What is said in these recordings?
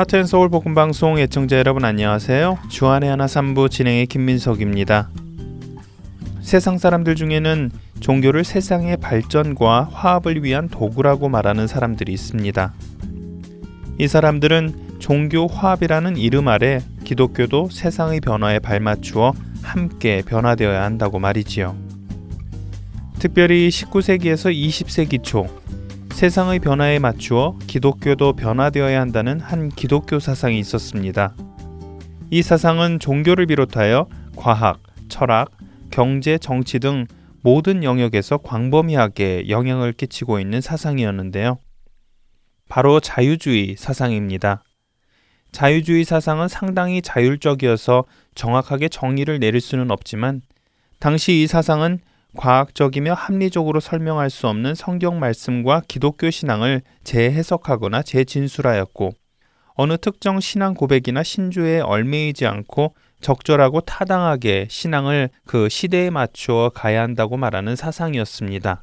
하트앤서울 복음방송 애청자 여러분 안녕하세요. 주안의 하나 삼부 진행의 김민석입니다. 세상 사람들 중에는 종교를 세상의 발전과 화합을 위한 도구라고 말하는 사람들이 있습니다. 이 사람들은 종교 화합이라는 이름 아래 기독교도 세상의 변화에 발맞추어 함께 변화되어야 한다고 말이지요. 특별히 19세기에서 20세기 초 세상의 변화에 맞추어 기독교도 변화되어야 한다는 한 기독교 사상이 있었습니다. 이 사상은 종교를 비롯하여 과학, 철학, 경제, 정치 등 모든 영역에서 광범위하게 영향을 끼치고 있는 사상이었는데요. 바로 자유주의 사상입니다. 자유주의 사상은 상당히 자율적이어서 정확하게 정의를 내릴 수는 없지만 당시 이 사상은 과학적이며 합리적으로 설명할 수 없는 성경 말씀과 기독교 신앙을 재해석하거나 재진술하였고 어느 특정 신앙 고백이나 신조에 얽매이지 않고 적절하고 타당하게 신앙을 그 시대에 맞추어 가야 한다고 말하는 사상이었습니다.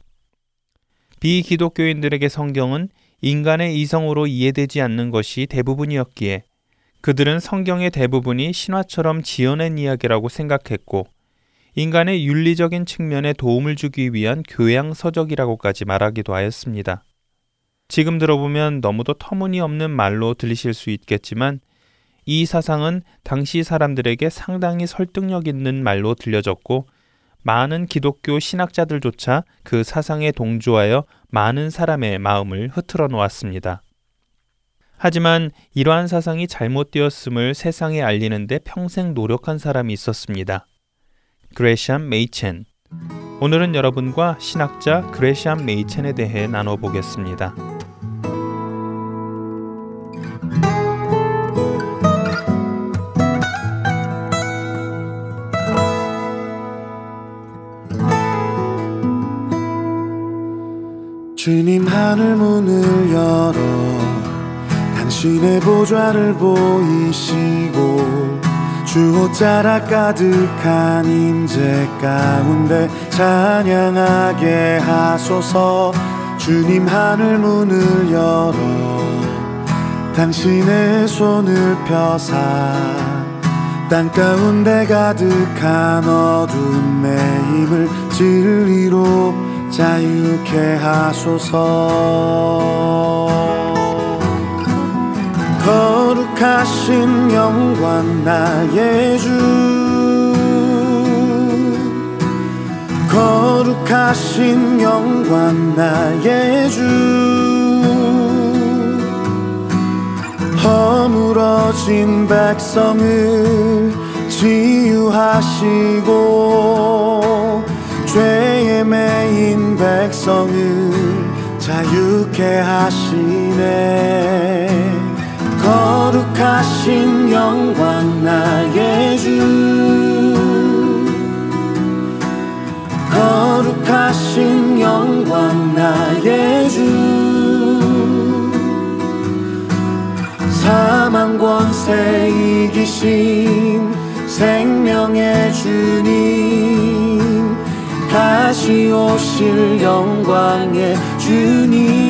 비기독교인들에게 성경은 인간의 이성으로 이해되지 않는 것이 대부분이었기에 그들은 성경의 대부분이 신화처럼 지어낸 이야기라고 생각했고 인간의 윤리적인 측면에 도움을 주기 위한 교양 서적이라고까지 말하기도 하였습니다. 지금 들어보면 너무도 터무니없는 말로 들리실 수 있겠지만 이 사상은 당시 사람들에게 상당히 설득력 있는 말로 들려졌고 많은 기독교 신학자들조차 그 사상에 동조하여 많은 사람의 마음을 흐트러 놓았습니다. 하지만 이러한 사상이 잘못되었음을 세상에 알리는데 평생 노력한 사람이 있었습니다. 그레시암 메이첸. 오늘은 여러분과 신학자 그레시암 메이첸에 대해 나눠보겠습니다. 주님 하늘 문을 열어 당신의 보좌를 보이시고 주옷자락 가득한 임재 가운데 찬양하게 하소서. 주님 하늘 문을 열어 당신의 손을 펴사. 땅 가운데 가득한 어둠의 힘을 진리로 자유케 하소서 거룩하신 영광 나의 주. 거룩하신 영광 나의 주. 허물어진 백성을 치유하시고 죄에 매인 백성을 자유케 하시네 거룩하신 영광 나의 주. 거룩하신 영광 나의 주. 사망 권세 이기신 생명의 주님 다시 오실 영광의 주님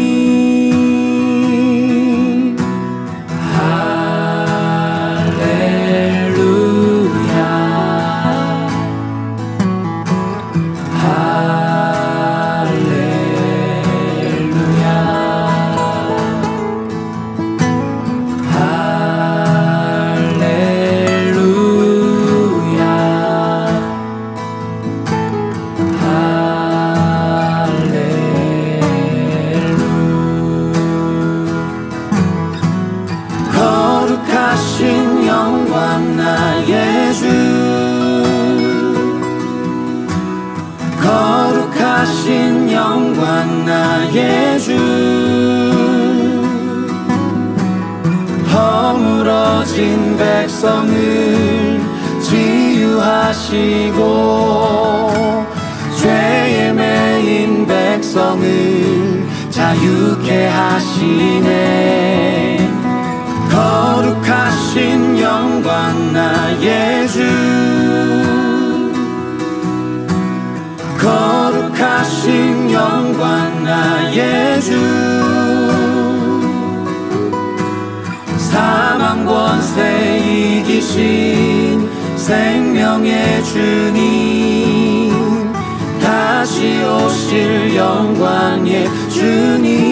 하시고 죄에 매인 백성을 자유케 하시네. 거룩하신 영광 나의 주 거룩하신 영광 나의 주 사망 권세 이기신 생명의 주님 다시 오실 영광의 주님.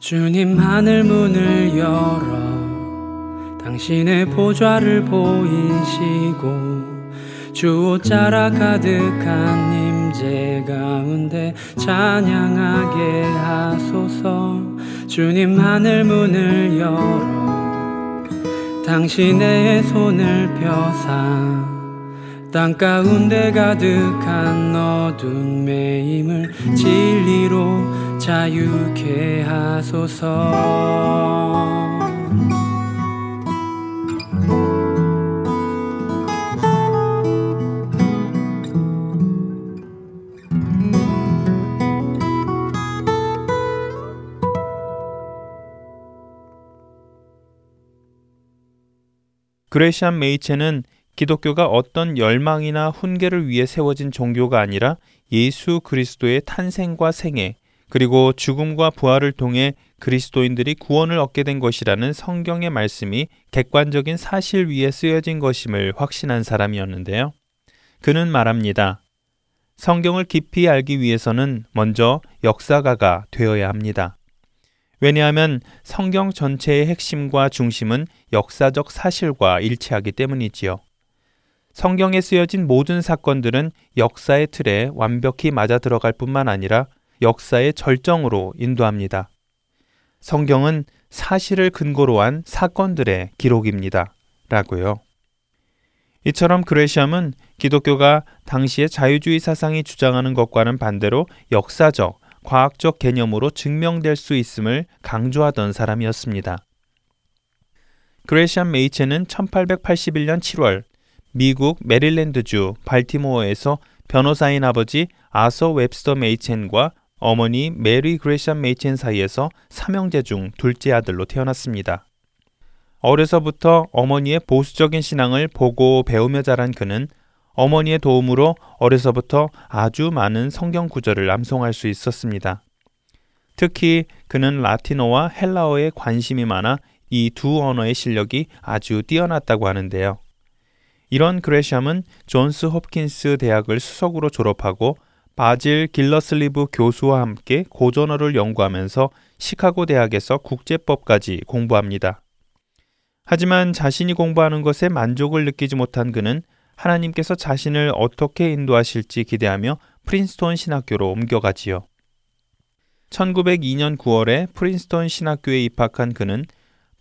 주님 하늘 문을 열어 당신의 보좌를 보이시고 주옷자라 가득한 임재 가운데 찬양하게 하소서 주님 하늘 문을 열어 당신의 손을 펴사 땅 가운데 가득한 어둠의 힘을 진리로 자유케 하소서 그레시안 메이체는 기독교가 어떤 열망이나 훈계를 위해 세워진 종교가 아니라 예수 그리스도의 탄생과 생애, 그리고 죽음과 부활을 통해 그리스도인들이 구원을 얻게 된 것이라는 성경의 말씀이 객관적인 사실 위에 쓰여진 것임을 확신한 사람이었는데요. 그는 말합니다. 성경을 깊이 알기 위해서는 먼저 역사가가 되어야 합니다. 왜냐하면 성경 전체의 핵심과 중심은 역사적 사실과 일치하기 때문이지요. 성경에 쓰여진 모든 사건들은 역사의 틀에 완벽히 맞아 들어갈 뿐만 아니라 역사의 절정으로 인도합니다. 성경은 사실을 근거로 한 사건들의 기록입니다. 라고요. 이처럼 그레시암은 기독교가 당시의 자유주의 사상이 주장하는 것과는 반대로 역사적, 과학적 개념으로 증명될 수 있음을 강조하던 사람이었습니다. 그레시암 메이첸은 1881년 7월 미국 메릴랜드주 발티모어에서 변호사인 아버지 아서 웹스터 메이첸과 어머니 메리 그레시암 메이첸 사이에서 삼형제 중 둘째 아들로 태어났습니다. 어려서부터 어머니의 보수적인 신앙을 보고 배우며 자란 그는 어머니의 도움으로 어려서부터 아주 많은 성경 구절을 암송할 수 있었습니다. 특히 그는 라틴어와 헬라어에 관심이 많아 이 두 언어의 실력이 아주 뛰어났다고 하는데요. 이런 그레샴은 존스 홉킨스 대학을 수석으로 졸업하고 바질 길러슬리브 교수와 함께 고전어를 연구하면서 시카고 대학에서 국제법까지 공부합니다. 하지만 자신이 공부하는 것에 만족을 느끼지 못한 그는 하나님께서 자신을 어떻게 인도하실지 기대하며 프린스톤 신학교로 옮겨가지요. 1902년 9월에 프린스톤 신학교에 입학한 그는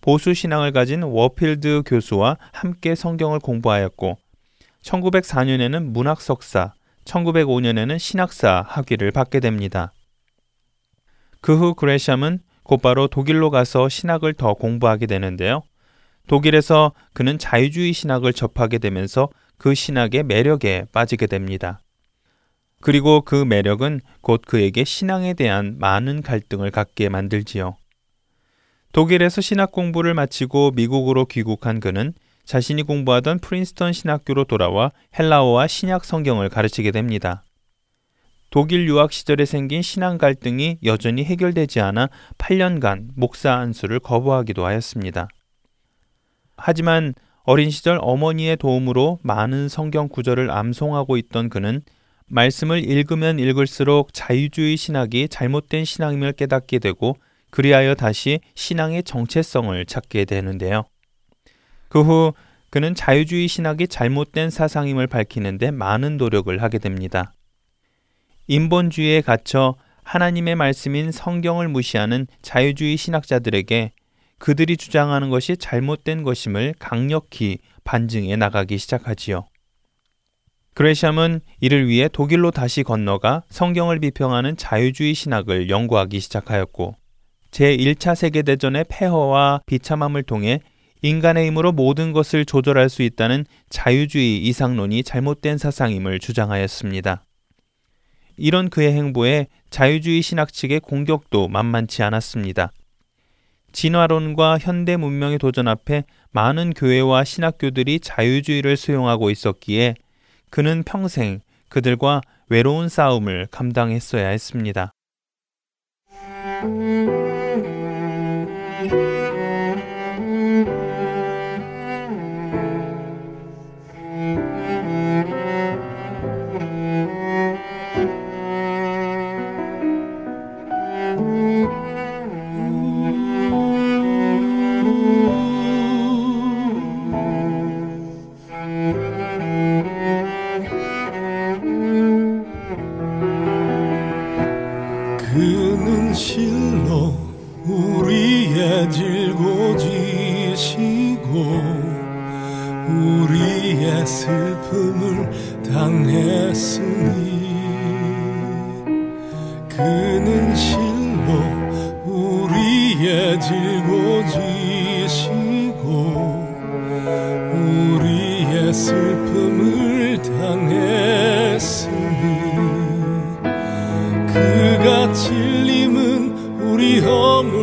보수 신앙을 가진 워필드 교수와 함께 성경을 공부하였고 1904년에는 문학 석사, 1905년에는 신학사 학위를 받게 됩니다. 그 후 그레샴은 곧바로 독일로 가서 신학을 더 공부하게 되는데요. 독일에서 그는 자유주의 신학을 접하게 되면서 그 신학의 매력에 빠지게 됩니다. 그리고 그 매력은 곧 그에게 신앙에 대한 많은 갈등을 갖게 만들지요. 독일에서 신학 공부를 마치고 미국으로 귀국한 그는 자신이 공부하던 프린스턴 신학교로 돌아와 헬라어와 신약 성경을 가르치게 됩니다. 독일 유학 시절에 생긴 신앙 갈등이 여전히 해결되지 않아 8년간 목사 안수를 거부하기도 하였습니다. 하지만 어린 시절 어머니의 도움으로 많은 성경 구절을 암송하고 있던 그는 말씀을 읽으면 읽을수록 자유주의 신학이 잘못된 신앙임을 깨닫게 되고 그리하여 다시 신앙의 정체성을 찾게 되는데요. 그 후 그는 자유주의 신학이 잘못된 사상임을 밝히는데 많은 노력을 하게 됩니다. 인본주의에 갇혀 하나님의 말씀인 성경을 무시하는 자유주의 신학자들에게 그들이 주장하는 것이 잘못된 것임을 강력히 반증해 나가기 시작하지요. 그레샴은 이를 위해 독일로 다시 건너가 성경을 비평하는 자유주의 신학을 연구하기 시작하였고 제1차 세계대전의 폐허와 비참함을 통해 인간의 힘으로 모든 것을 조절할 수 있다는 자유주의 이상론이 잘못된 사상임을 주장하였습니다. 이런 그의 행보에 자유주의 신학 측의 공격도 만만치 않았습니다. 진화론과 현대 문명의 도전 앞에 많은 교회와 신학교들이 자유주의를 수용하고 있었기에 그는 평생 그들과 외로운 싸움을 감당했어야 했습니다. 슬픔을 당했으니 그는 실로 우리의 짊어지시고 우리의 슬픔을 당했으니 그가 찔림은 우리 허물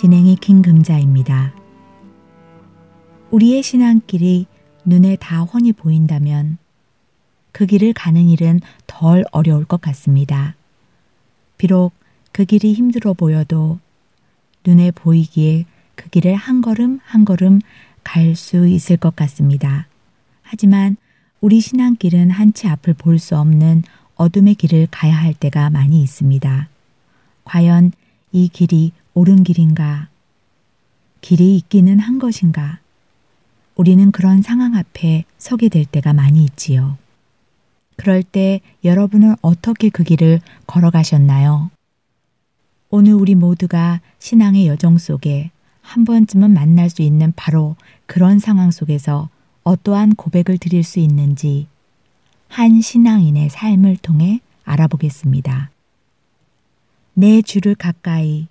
진행이 김금자입니다. 우리의 신앙길이 눈에 다 훤히 보인다면 그 길을 가는 일은 덜 어려울 것 같습니다. 비록 그 길이 힘들어 보여도 눈에 보이기에 그 길을 한 걸음 한 걸음 갈 수 있을 것 같습니다. 하지만 우리 신앙길은 한치 앞을 볼 수 없는 어둠의 길을 가야 할 때가 많이 있습니다. 과연 이 길이 옳은 길인가? 길이 있기는 한 것인가? 우리는 그런 상황 앞에 서게 될 때가 많이 있지요. 그럴 때 여러분은 어떻게 그 길을 걸어가셨나요? 오늘 우리 모두가 신앙의 여정 속에 한 번쯤은 만날 수 있는 바로 그런 상황 속에서 어떠한 고백을 드릴 수 있는지 한 신앙인의 삶을 통해 알아보겠습니다. 내 주를 가까이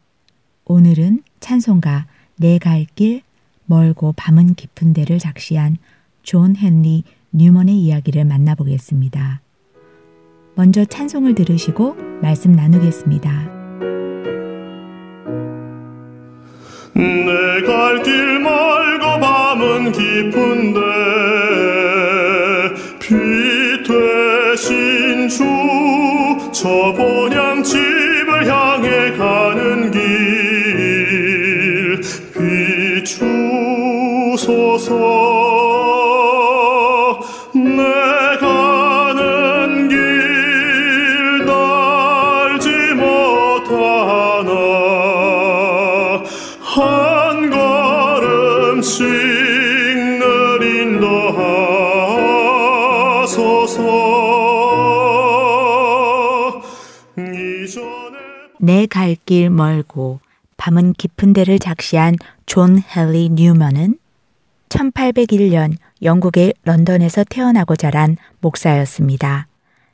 오늘은 찬송가 내 갈 길 멀고 밤은 깊은 데를 작시한 존 헨리 뉴먼의 이야기를 만나보겠습니다. 먼저 찬송을 들으시고 말씀 나누겠습니다. 내 갈 길 멀고 밤은 깊은데 빛 되신 주저 본향 집 멀고 밤은 깊은 데를 작시한 존 헨리 뉴먼은 1801년 영국의 런던에서 태어나고 자란 목사였습니다.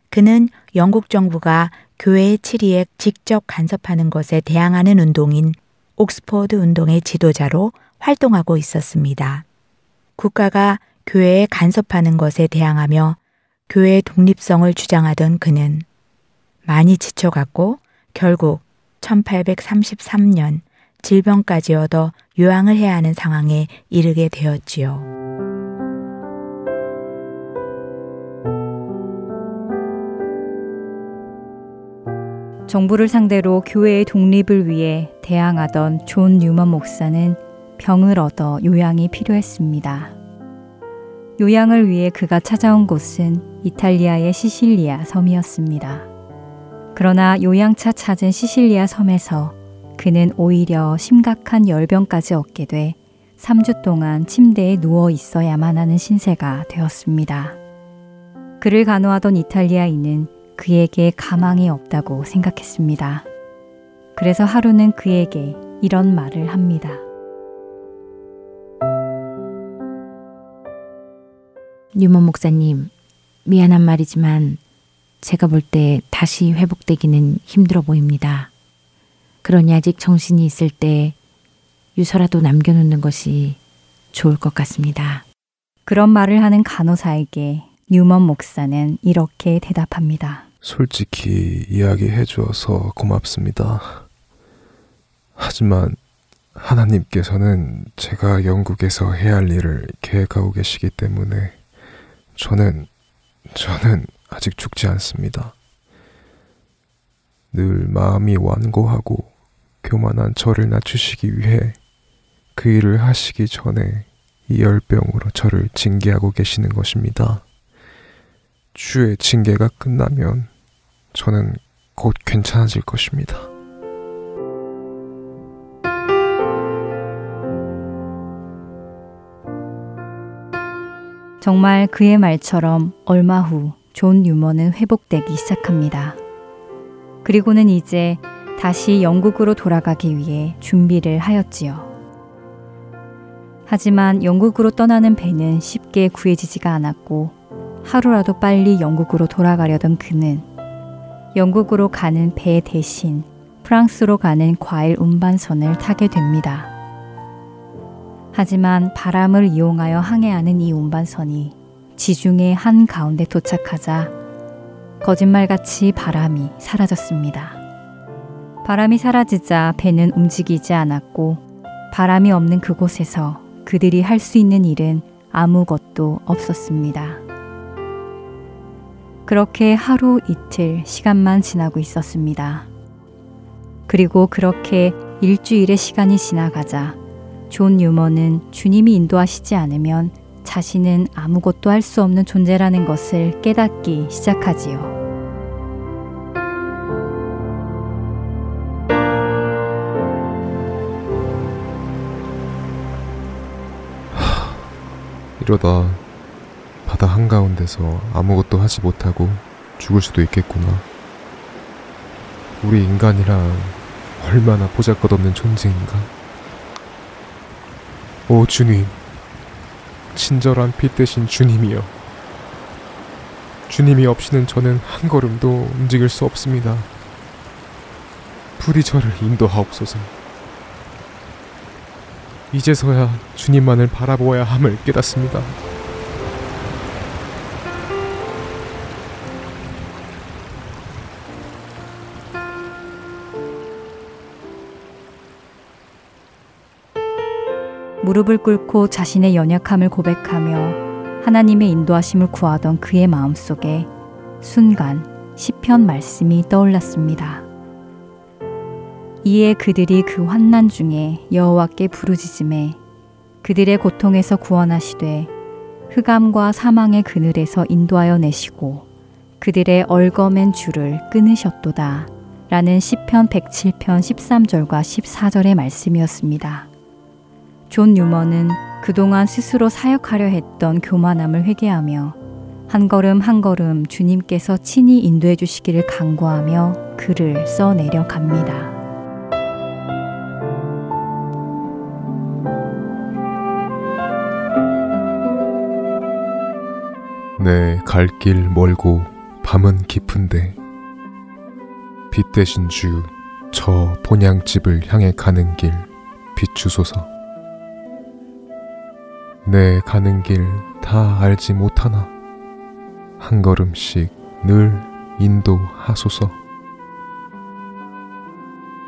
그는 영국 정부가 교회의 치리에 직접 간섭하는 것에 대항하는 운동인 옥스포드 운동의 지도자로 활동하고 있었습니다. 국가가 교회에 간섭하는 것에 대항하며 교회의 독립성을 주장하던 그는 많이 지쳐갔고 결국 1833년 질병까지 얻어 요양을 해야 하는 상황에 이르게 되었지요. 정부를 상대로 교회의 독립을 위해 대항하던 존 뉴먼 목사는 병을 얻어 요양이 필요했습니다. 요양을 위해 그가 찾아온 곳은 이탈리아의 시실리아 섬이었습니다. 그러나 요양차 찾은 시실리아 섬에서 그는 오히려 심각한 열병까지 얻게 돼 3주 동안 침대에 누워 있어야만 하는 신세가 되었습니다. 그를 간호하던 이탈리아인은 그에게 가망이 없다고 생각했습니다. 그래서 하루는 그에게 이런 말을 합니다. 뉴먼 목사님, 미안한 말이지만 제가 볼 때 다시 회복되기는 힘들어 보입니다. 그러니 아직 정신이 있을 때 유서라도 남겨놓는 것이 좋을 것 같습니다. 그런 말을 하는 간호사에게 뉴먼 목사는 이렇게 대답합니다. 솔직히 이야기해 주어서 고맙습니다. 하지만 하나님께서는 제가 영국에서 해야 할 일을 계획하고 계시기 때문에 저는, 저는 아직 죽지 않습니다. 늘 마음이 완고하고 교만한 저를 낮추시기 위해 그 일을 하시기 전에 이 열병으로 저를 징계하고 계시는 것입니다. 주의 징계가 끝나면 저는 곧 괜찮아질 것입니다. 정말 그의 말처럼 얼마 후 존 뉴먼은 회복되기 시작합니다. 그리고는 이제 다시 영국으로 돌아가기 위해 준비를 하였지요. 하지만 영국으로 떠나는 배는 쉽게 구해지지가 않았고 하루라도 빨리 영국으로 돌아가려던 그는 영국으로 가는 배 대신 프랑스로 가는 과일 운반선을 타게 됩니다. 하지만 바람을 이용하여 항해하는 이 운반선이 지중해 한 가운데 도착하자 거짓말같이 바람이 사라졌습니다. 바람이 사라지자 배는 움직이지 않았고 바람이 없는 그곳에서 그들이 할 수 있는 일은 아무것도 없었습니다. 그렇게 하루 이틀 시간만 지나고 있었습니다. 그리고 그렇게 일주일의 시간이 지나가자 존 뉴먼은 주님이 인도하시지 않으면 자신은 아무것도 할 수 없는 존재라는 것을 깨닫기 시작하지요. 이러다 바다 한가운데서 아무것도 하지 못하고 죽을 수도 있겠구나. 우리 인간이란 얼마나 보잘것없는 존재인가. 오 주님, 친절한 빛 대신 주님이여. 주님이 없이는 저는 한 걸음도 움직일 수 없습니다. 부디 저를 인도하옵소서. 이제서야 주님만을 바라보아야 함을 깨닫습니다. 무릎을 꿇고 자신의 연약함을 고백하며 하나님의 인도하심을 구하던 그의 마음 속에 순간 시편 말씀이 떠올랐습니다. 이에 그들이 그 환난 중에 여호와께 부르짖음에 그들의 고통에서 구원하시되 흑암과 사망의 그늘에서 인도하여 내시고 그들의 얼거맨 줄을 끊으셨도다. 라는 시편 107편 13절과 14절의 말씀이었습니다. 존 뉴먼은 그동안 스스로 사역하려 했던 교만함을 회개하며 한 걸음 한 걸음 주님께서 친히 인도해 주시기를 간구하며 글을 써 내려 갑니다. 내 갈 길 멀고 밤은 깊은데 빛 대신 주 저 본향집을 향해 가는 길 비추소서 내 가는 길 다 알지 못하나? 한 걸음씩 늘 인도하소서.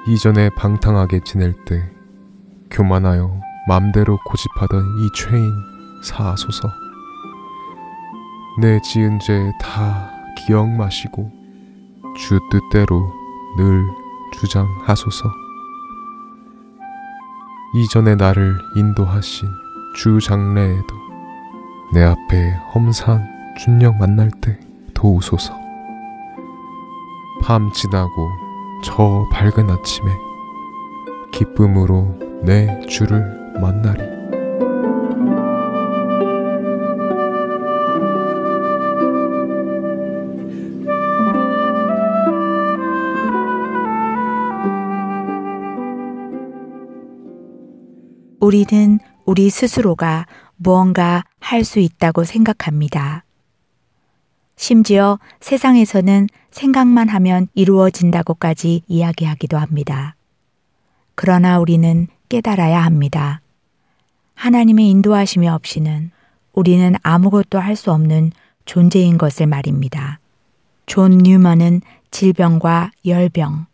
이전에 방탕하게 지낼 때 교만하여 맘대로 고집하던 이 죄인 사소서. 내 지은 죄 다 기억 마시고 주 뜻대로 늘 주장하소서. 이전에 나를 인도하신 주 장래에도 내 앞에 험산 준영 만날 때 도우소서. 밤 지나고 저 밝은 아침에 기쁨으로 내 주를 만나리. 우리는 우리 스스로가 무언가 할 수 있다고 생각합니다. 심지어 세상에서는 생각만 하면 이루어진다고까지 이야기하기도 합니다. 그러나 우리는 깨달아야 합니다. 하나님의 인도하심이 없이는 우리는 아무것도 할 수 없는 존재인 것을 말입니다. 존 뉴먼은 질병과 열병,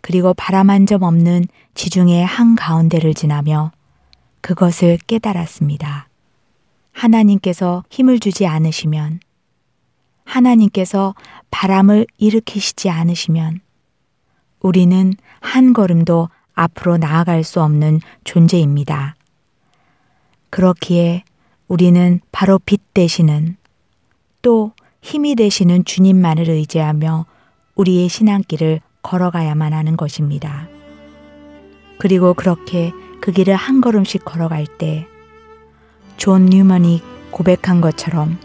그리고 바람 한 점 없는 지중해 한가운데를 지나며 그것을 깨달았습니다. 하나님께서 힘을 주지 않으시면, 하나님께서 바람을 일으키시지 않으시면, 우리는 한 걸음도 앞으로 나아갈 수 없는 존재입니다. 그렇기에 우리는 바로 빛 되시는 또 힘이 되시는 주님만을 의지하며 우리의 신앙길을 걸어가야만 하는 것입니다. 그리고 그렇게 그 길을 한 걸음씩 걸어갈 때 존 뉴먼이 고백한 것처럼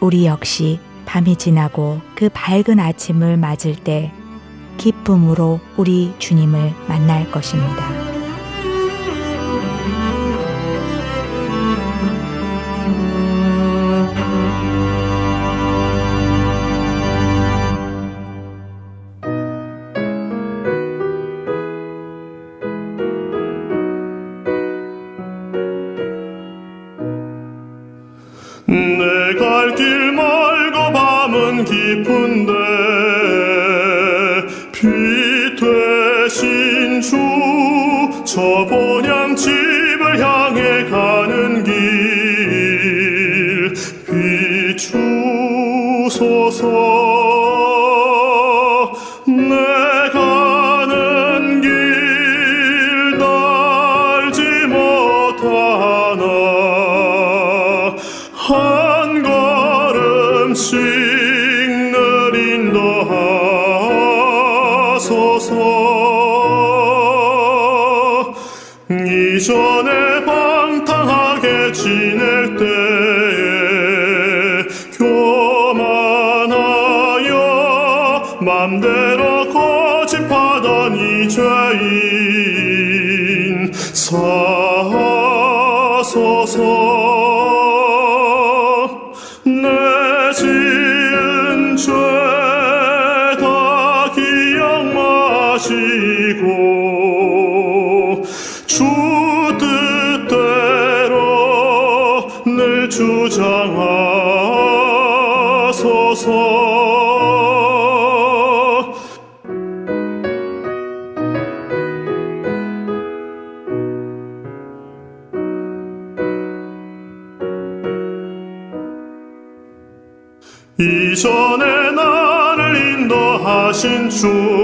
우리 역시 밤이 지나고 그 밝은 아침을 맞을 때 기쁨으로 우리 주님을 만날 것입니다. 인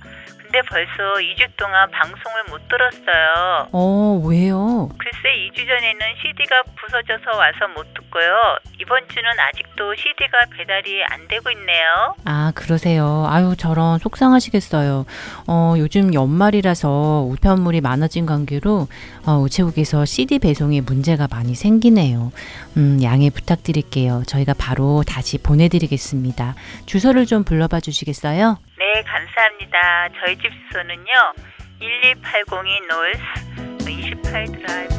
근데 벌써 2주 동안 방송을 못 들었어요. 어, 왜요? 글쎄 2주 전에는 CD가 부서져서 와서 못 듣고요. 이번 주는 아직도 CD가 배달이 안 되고 있네요. 아, 그러세요. 아유, 저런 속상하시겠어요. 어, 요즘 연말이라서 우편물이 많아진 관계로 어, 우체국에서 CD 배송에 문제가 많이 생기네요. 음, 양해 부탁드릴게요. 저희가 바로 다시 보내드리겠습니다. 주소를 좀 불러봐 주시겠어요? 네, 감사합니다. 저희 집 주소는요. 12802 노스 28 드라이브.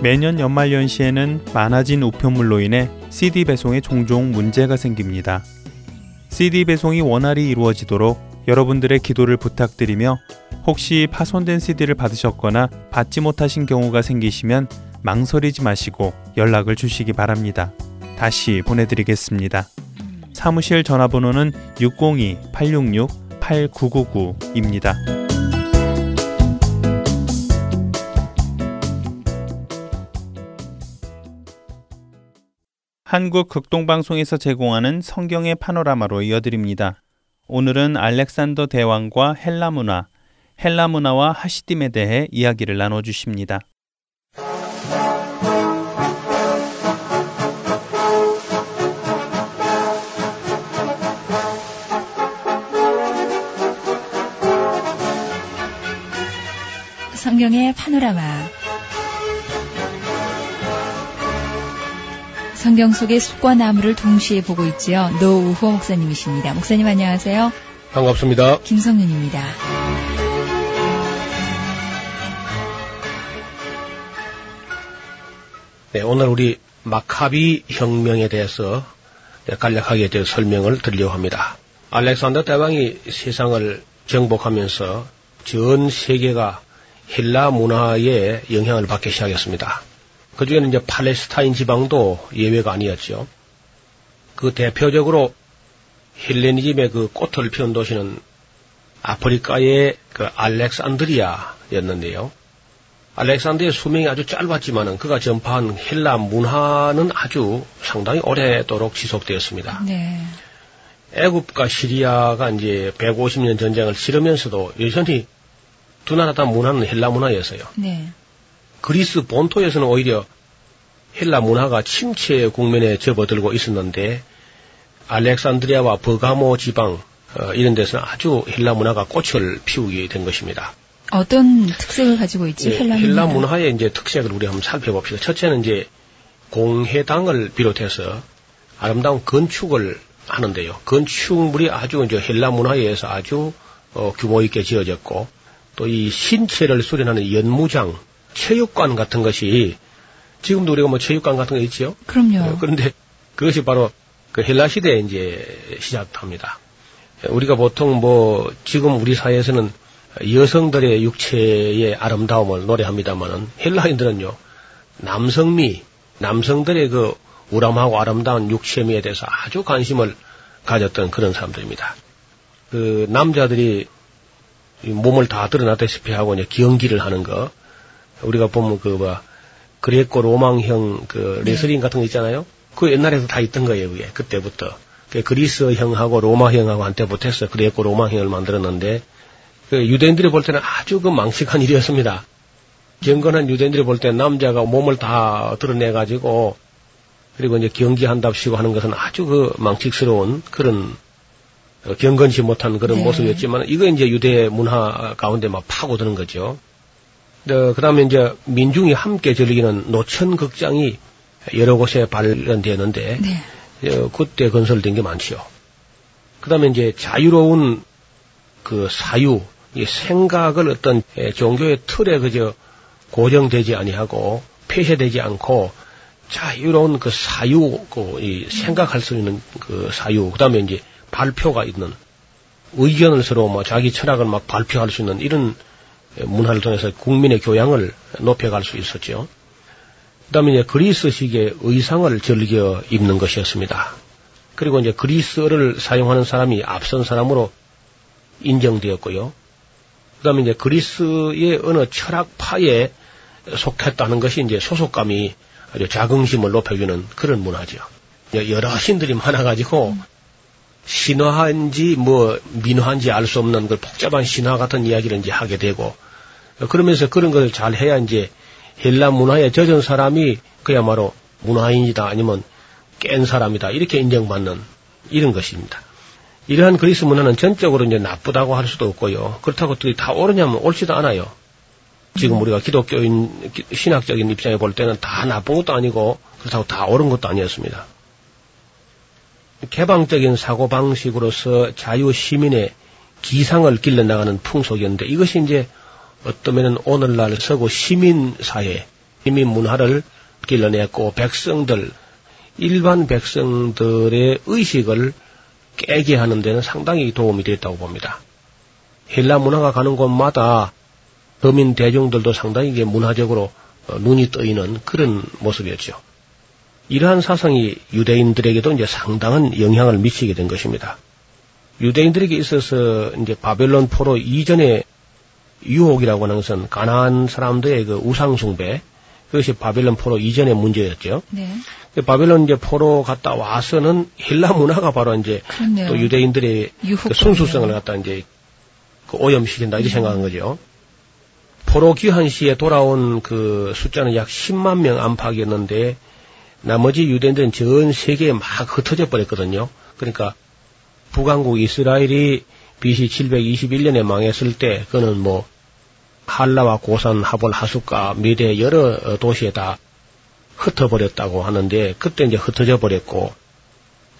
매년 연말 연시에는 많아진 우편물로 인해 CD 배송에 종종 문제가 생깁니다. CD 배송이 원활히 이루어지도록 여러분들의 기도를 부탁드리며 혹시 파손된 CD를 받으셨거나 받지 못하신 경우가 생기시면 망설이지 마시고 연락을 주시기 바랍니다. 다시 보내드리겠습니다. 사무실 전화번호는 602-866-8999입니다. 한국 극동방송에서 제공하는 성경의 파노라마로 이어드립니다. 오늘은 알렉산더 대왕과 헬라 문화, 헬라 문화와 하시딤에 대해 이야기를 나눠주십니다. 성경의 파노라마 성경 속의 숲과 나무를 동시에 보고 있지요. 노우호 목사님이십니다. 목사님 안녕하세요. 반갑습니다. 김성윤입니다. 네, 오늘 우리 마카비 혁명에 대해서 간략하게 저 설명을 드리려고 합니다. 알렉산더 대왕이 세상을 정복하면서 전 세계가 헬라 문화의 영향을 받기 시작했습니다. 그 중에는 이제 팔레스타인 지방도 예외가 아니었죠. 그 대표적으로 헬레니즘의 그 꽃을 피운 도시는 아프리카의 그 알렉산드리아였는데요. 알렉산드의 수명이 아주 짧았지만은 그가 전파한 헬라 문화는 아주 상당히 오래도록 지속되었습니다. 네. 애굽과 시리아가 이제 150년 전쟁을 치르면서도 여전히 두 나라 다 문화는 헬라 문화였어요. 네. 그리스 본토에서는 오히려 헬라 문화가 침체 국면에 접어들고 있었는데 알렉산드리아와 버가모 지방 어, 이런 데서는 아주 헬라 문화가 꽃을 피우게 된 것입니다. 어떤 특색을 가지고 있지? 예, 헬라, 헬라 문화. 문화의 이제 특색을 우리 한번 살펴봅시다. 첫째는 이제 공회당을 비롯해서 아름다운 건축을 하는데요. 건축물이 아주 이제 헬라 문화에 의해서 아주 어, 규모 있게 지어졌고 또 이 신체를 수련하는 연무장, 체육관 같은 것이 지금도 우리가 뭐 체육관 같은 거 있지요. 그럼요. 어, 그런데 그것이 바로 그 헬라 시대에 이제 시작합니다. 우리가 보통 뭐 지금 우리 사회에서는 여성들의 육체의 아름다움을 노래합니다만은 헬라인들은요 남성미, 남성들의 그 우람하고 아름다운 육체미에 대해서 아주 관심을 가졌던 그런 사람들입니다. 그 남자들이 몸을 다 드러나다시피 하고 이제 기연기를 하는 거 우리가 보면 그 뭐 그레코 로망형 그 레슬링 같은 거 있잖아요. 그 옛날에도 다 있던 거예요, 그게 그때부터. 그 그리스형하고 로마형하고 한때 붙어서 그레코 로마형을 만들었는데 그 유대인들이 볼 때는 아주 그 망측한 일이었습니다. 경건한 유대인들이 볼 때 남자가 몸을 다 드러내 가지고 그리고 이제 경기한답시고 하는 것은 아주 그 망측스러운 그런 어, 경건치 못한 그런 네. 모습이었지만 이거 이제 유대 문화 가운데 막 파고드는 거죠. 그 다음에 이제 민중이 함께 즐기는 노천 극장이 여러 곳에 발견되는데 어, 그때 건설된 게 많지요. 그 다음에 이제 자유로운 그 사유, 이 생각을 어떤 에, 종교의 틀에 그저 고정되지 아니하고 폐쇄되지 않고 자유로운 그 사유, 그, 이 생각할 수 있는 그 사유, 그 다음에 이제 발표가 있는 의견을 서로 뭐 자기 철학을 막 발표할 수 있는 이런 문화를 통해서 국민의 교양을 높여갈 수 있었죠. 그 다음에 이제 그리스식의 의상을 즐겨 입는 것이었습니다. 그리고 이제 그리스어를 사용하는 사람이 앞선 사람으로 인정되었고요. 그 다음에 이제 그리스의 어느 철학파에 속했다는 것이 이제 소속감이 아주 자긍심을 높여주는 그런 문화죠. 여러 신들이 많아가지고 신화인지 뭐 민화인지 알 수 없는 그 복잡한 신화 같은 이야기를 이제 하게 되고 그러면서 그런 것을 잘 해야 이제 헬라 문화에 젖은 사람이 그야말로 문화인이다 아니면 깬 사람이다 이렇게 인정받는 이런 것입니다. 이러한 그리스 문화는 전적으로 이제 나쁘다고 할 수도 없고요. 그렇다고 또다 옳으냐면 옳지도 않아요. 지금 우리가 기독교인 기- 신학적인 입장에 볼 때는 다 나쁜 것도 아니고 그렇다고 다 옳은 것도 아니었습니다. 개방적인 사고 방식으로서 자유 시민의 기상을 길러나가는 풍속이었는데 이것이 이제 어떠면은 오늘날 서구 시민 사회, 시민 문화를 길러냈고 백성들, 일반 백성들의 의식을 깨게 하는 데는 상당히 도움이 됐다고 봅니다. 헬라 문화가 가는 곳마다 서민 대중들도 상당히 문화적으로 어, 눈이 떠있는 그런 모습이었죠. 이러한 사상이 유대인들에게도 이제 상당한 영향을 미치게 된 것입니다. 유대인들에게 있어서 이제 바벨론 포로 이전의 유혹이라고 하는 것은 가나안 사람들의 그 우상숭배, 그것이 바벨론 포로 이전의 문제였죠. 네. 그 바벨론 이제 포로 갔다 와서는 헬라 문화가 바로 이제 그렇네요. 또 유대인들의 그 순수성을 갖다 이제 그 오염시킨다 이렇게 생각한 거죠. 포로 귀환 시에 돌아온 그 숫자는 약 10만 명 안팎이었는데 나머지 유대인들은 전 세계에 막 흩어져 버렸거든요. 그러니까 북왕국 이스라엘이 BC 721년에 망했을 때 그는 뭐 한라와 고산, 하볼, 하숫가, 미대 여러 어, 도시에 다 흩어버렸다고 하는데 그때 이제 흩어져 버렸고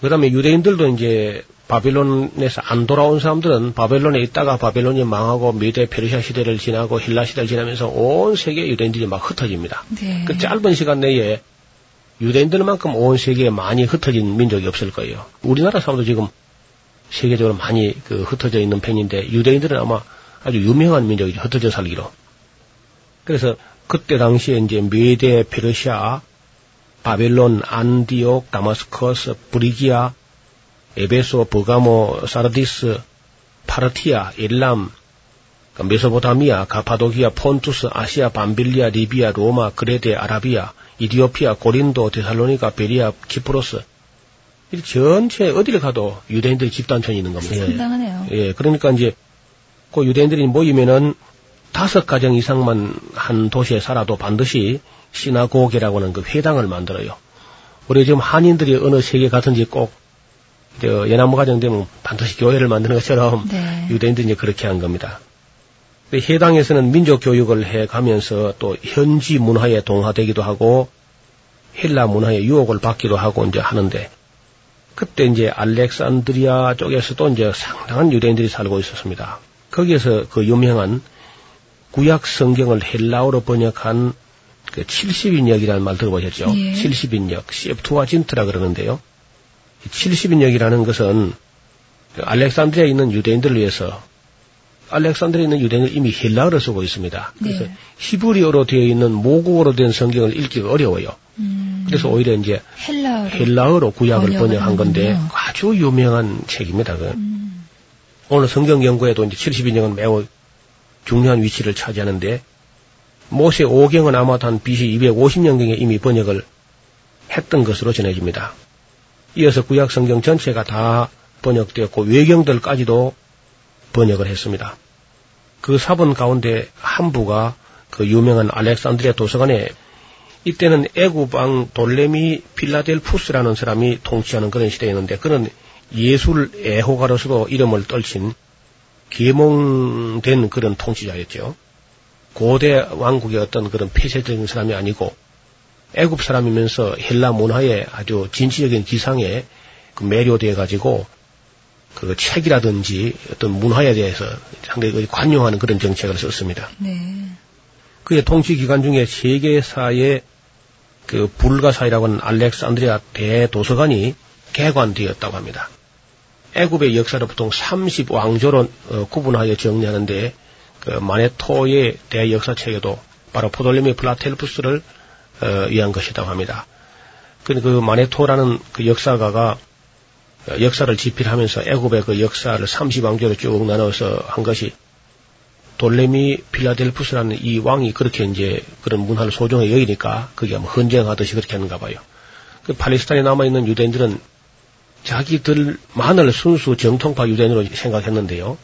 그 다음에 유대인들도 이제 바빌론에서 안 돌아온 사람들은 바벨론에 있다가 바벨론이 망하고 미대 페르시아 시대를 지나고 힐라 시대를 지나면서 온 세계 유대인들이 막 흩어집니다. 네. 그 짧은 시간 내에 유대인들만큼 온 세계에 많이 흩어진 민족이 없을 거예요. 우리나라 사람도 지금 세계적으로 많이 그 흩어져 있는 편인데 유대인들은 아마 아주 유명한 민족이죠. 흩어져 살기로. 그래서 그때 당시에 이제 메대, 페르시아, 바벨론, 안디옥, 다마스커스, 브리기아, 에베소, 버가모, 사르디스, 파르티아, 일람, 그 메소포타미아, 가파도기아, 폰투스, 아시아, 밤빌리아, 리비아, 로마, 그레데, 아라비아, 이디오피아, 고린도, 데살로니가, 베리아, 키프로스. 이 전체 어디를 가도 유대인들이 집단촌이 있는 겁니다. 상당하네요. 예, 그러니까 이제 그 유대인들이 모이면은 다섯 가정 이상만 한 도시에 살아도 반드시 시나고게라고 하는 그 회당을 만들어요. 우리 지금 한인들이 어느 세계 가든지 꼭 저, 예나무 가정 되면 반드시 교회를 만드는 것처럼 네. 유대인들이 이제 그렇게 한 겁니다. 그 해당에서는 민족 교육을 해 가면서 또 현지 문화에 동화되기도 하고 헬라 문화의 유혹을 받기도 하고 이제 하는데 그때 이제 알렉산드리아 쪽에서도 이제 상당한 유대인들이 살고 있었습니다. 거기에서 그 유명한 구약 성경을 헬라어로 번역한 그 70인역이라는 말 들어보셨죠? 예. 70인역, septuagin트라 그러는데요. 70인역이라는 것은 그 알렉산드리아에 있는 유대인들을 위해서 알렉산드리아에 있는 유대인들 이미 헬라어를 쓰고 있습니다. 그래서 네. 히브리어로 되어 있는 모국어로 된 성경을 읽기가 어려워요. 음. 그래서 오히려 이제 헬라어로, 헬라어로 구약을 번역한 건데. 아주 유명한 책입니다. 그. 음. 오늘 성경 연구에도 이제 72년은 매우 중요한 위치를 차지하는데 모세 5경은 아마도 한 BC 250년경에 이미 번역을 했던 것으로 전해집니다. 이어서 구약 성경 전체가 다 번역되었고 외경들까지도 번역을 했습니다. 그 사본 가운데 한 부가 그 유명한 알렉산드리아 도서관에 이때는 애구방 돌레미 필라델푸스라는 사람이 통치하는 그런 시대였는데 그는 예술 애호가로서도 이름을 떨친 계몽된 그런 통치자였죠. 고대 왕국의 어떤 그런 폐쇄적인 사람이 아니고 애굽 사람이면서 헬라 문화의 아주 진취적인 기상에 그 매료되어 가지고 그 책이라든지 어떤 문화에 대해서 상당히 관용하는 그런 정책을 썼습니다. 네. 그의 통치 기간 중에 세계사의 그 불가사이라고 하는 알렉산드리아 대도서관이 개관되었다고 합니다. 애굽의 역사를 보통 30왕조로 어, 구분하여 정리하는데 그 마네토의 대역사책에도 바로 프톨레미 필라델푸스를 어, 위한 것이라고 합니다. 그, 그 마네토라는 그 역사가가 어, 역사를 집필하면서 애굽의 그 역사를 30왕조로 쭉 나눠서 한 것이 프톨레미 필라델푸스라는 이 왕이 그렇게 이제 그런 문화를 소중히 여기니까 그게 뭐 헌정하듯이 그렇게 하는가 봐요. 그 팔레스타인에 남아있는 유대인들은 자기들만을 순수 정통파 유대인으로 생각했는데요.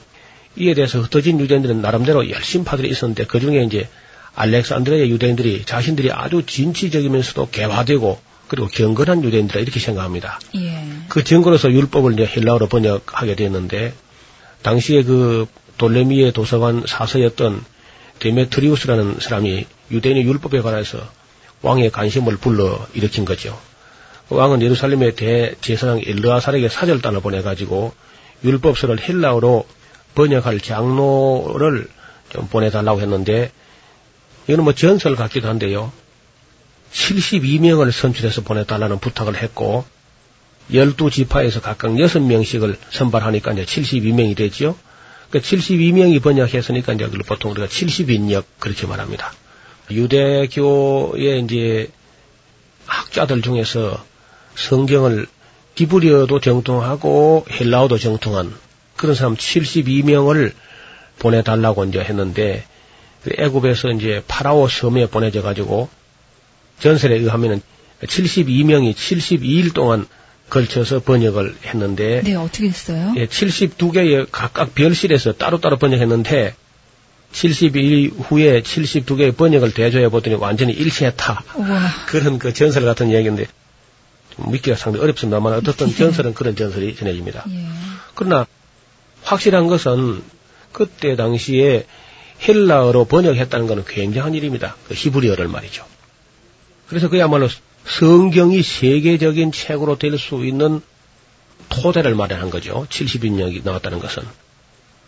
이에 대해서 흩어진 유대인들은 나름대로 열심파들이 있었는데 그 중에 이제 알렉산드리아 유대인들이 자신들이 아주 진취적이면서도 개화되고 그리고 경건한 유대인들이라 이렇게 생각합니다. 예. 그 증거로서 율법을 이제 헬라어로 번역하게 됐는데 당시에 그 돌레미의 도서관 사서였던 데메트리우스라는 사람이 유대인의 율법에 관해서 왕의 관심을 불러 일으킨 거죠. 왕은 예루살렘의 대제사장 엘르아살에게 사절단을 보내가지고 율법서를 헬라어로 번역할 장로를 좀 보내달라고 했는데 이거는 뭐 전설 같기도 한데요. 72명을 선출해서 보내달라는 부탁을 했고 12지파에서 각각 6명씩을 선발하니까 이제 72명이 되지요. 그 72명이 번역했으니까 이제 보통 우리가 70인역 그렇게 말합니다. 유대교의 이제 학자들 중에서 성경을 디브리어도 정통하고 헬라어도 정통한 그런 사람 72명을 보내달라고 이제 했는데 그 애굽에서 이제 파라오 섬에 보내져 가지고 전설에 의하면은 72명이 72일 동안 걸쳐서 번역을 했는데 네, 어떻게 했어요? 예, 72개의 각각 별실에서 따로따로 번역했는데 72일 후에 72개의 번역을 대조해 보더니 완전히 일치했다. 우와. 그런 그 전설 같은 좀 믿기가 상당히 어렵습니다만 어떻든 전설은 그런 전설이 전해집니다. 예. 그러나 확실한 것은 그때 당시에 헬라어로 번역했다는 것은 굉장한 일입니다. 그 히브리어를 말이죠. 그래서 그야말로 성경이 세계적인 책으로 될 수 있는 토대를 마련한 거죠. 70인역이 나왔다는 것은.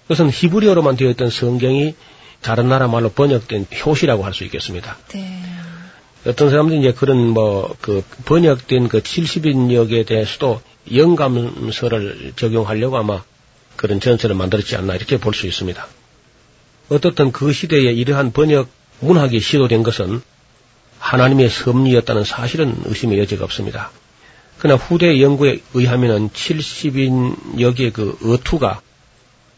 그것은 히브리어로만 되어 있던 성경이 다른 나라 말로 번역된 효시라고 할 수 있겠습니다. 네. 어떤 사람들이 이제 그런 뭐 그 번역된 그 70인역에 대해서도 영감서를 적용하려고 아마 그런 전설을 만들었지 않나 이렇게 볼 수 있습니다. 어떻든 그 시대에 이러한 번역 문학이 시도된 것은 하나님의 섭리였다는 사실은 의심의 여지가 없습니다. 그러나 후대 연구에 의하면은 70인역의 그 어투가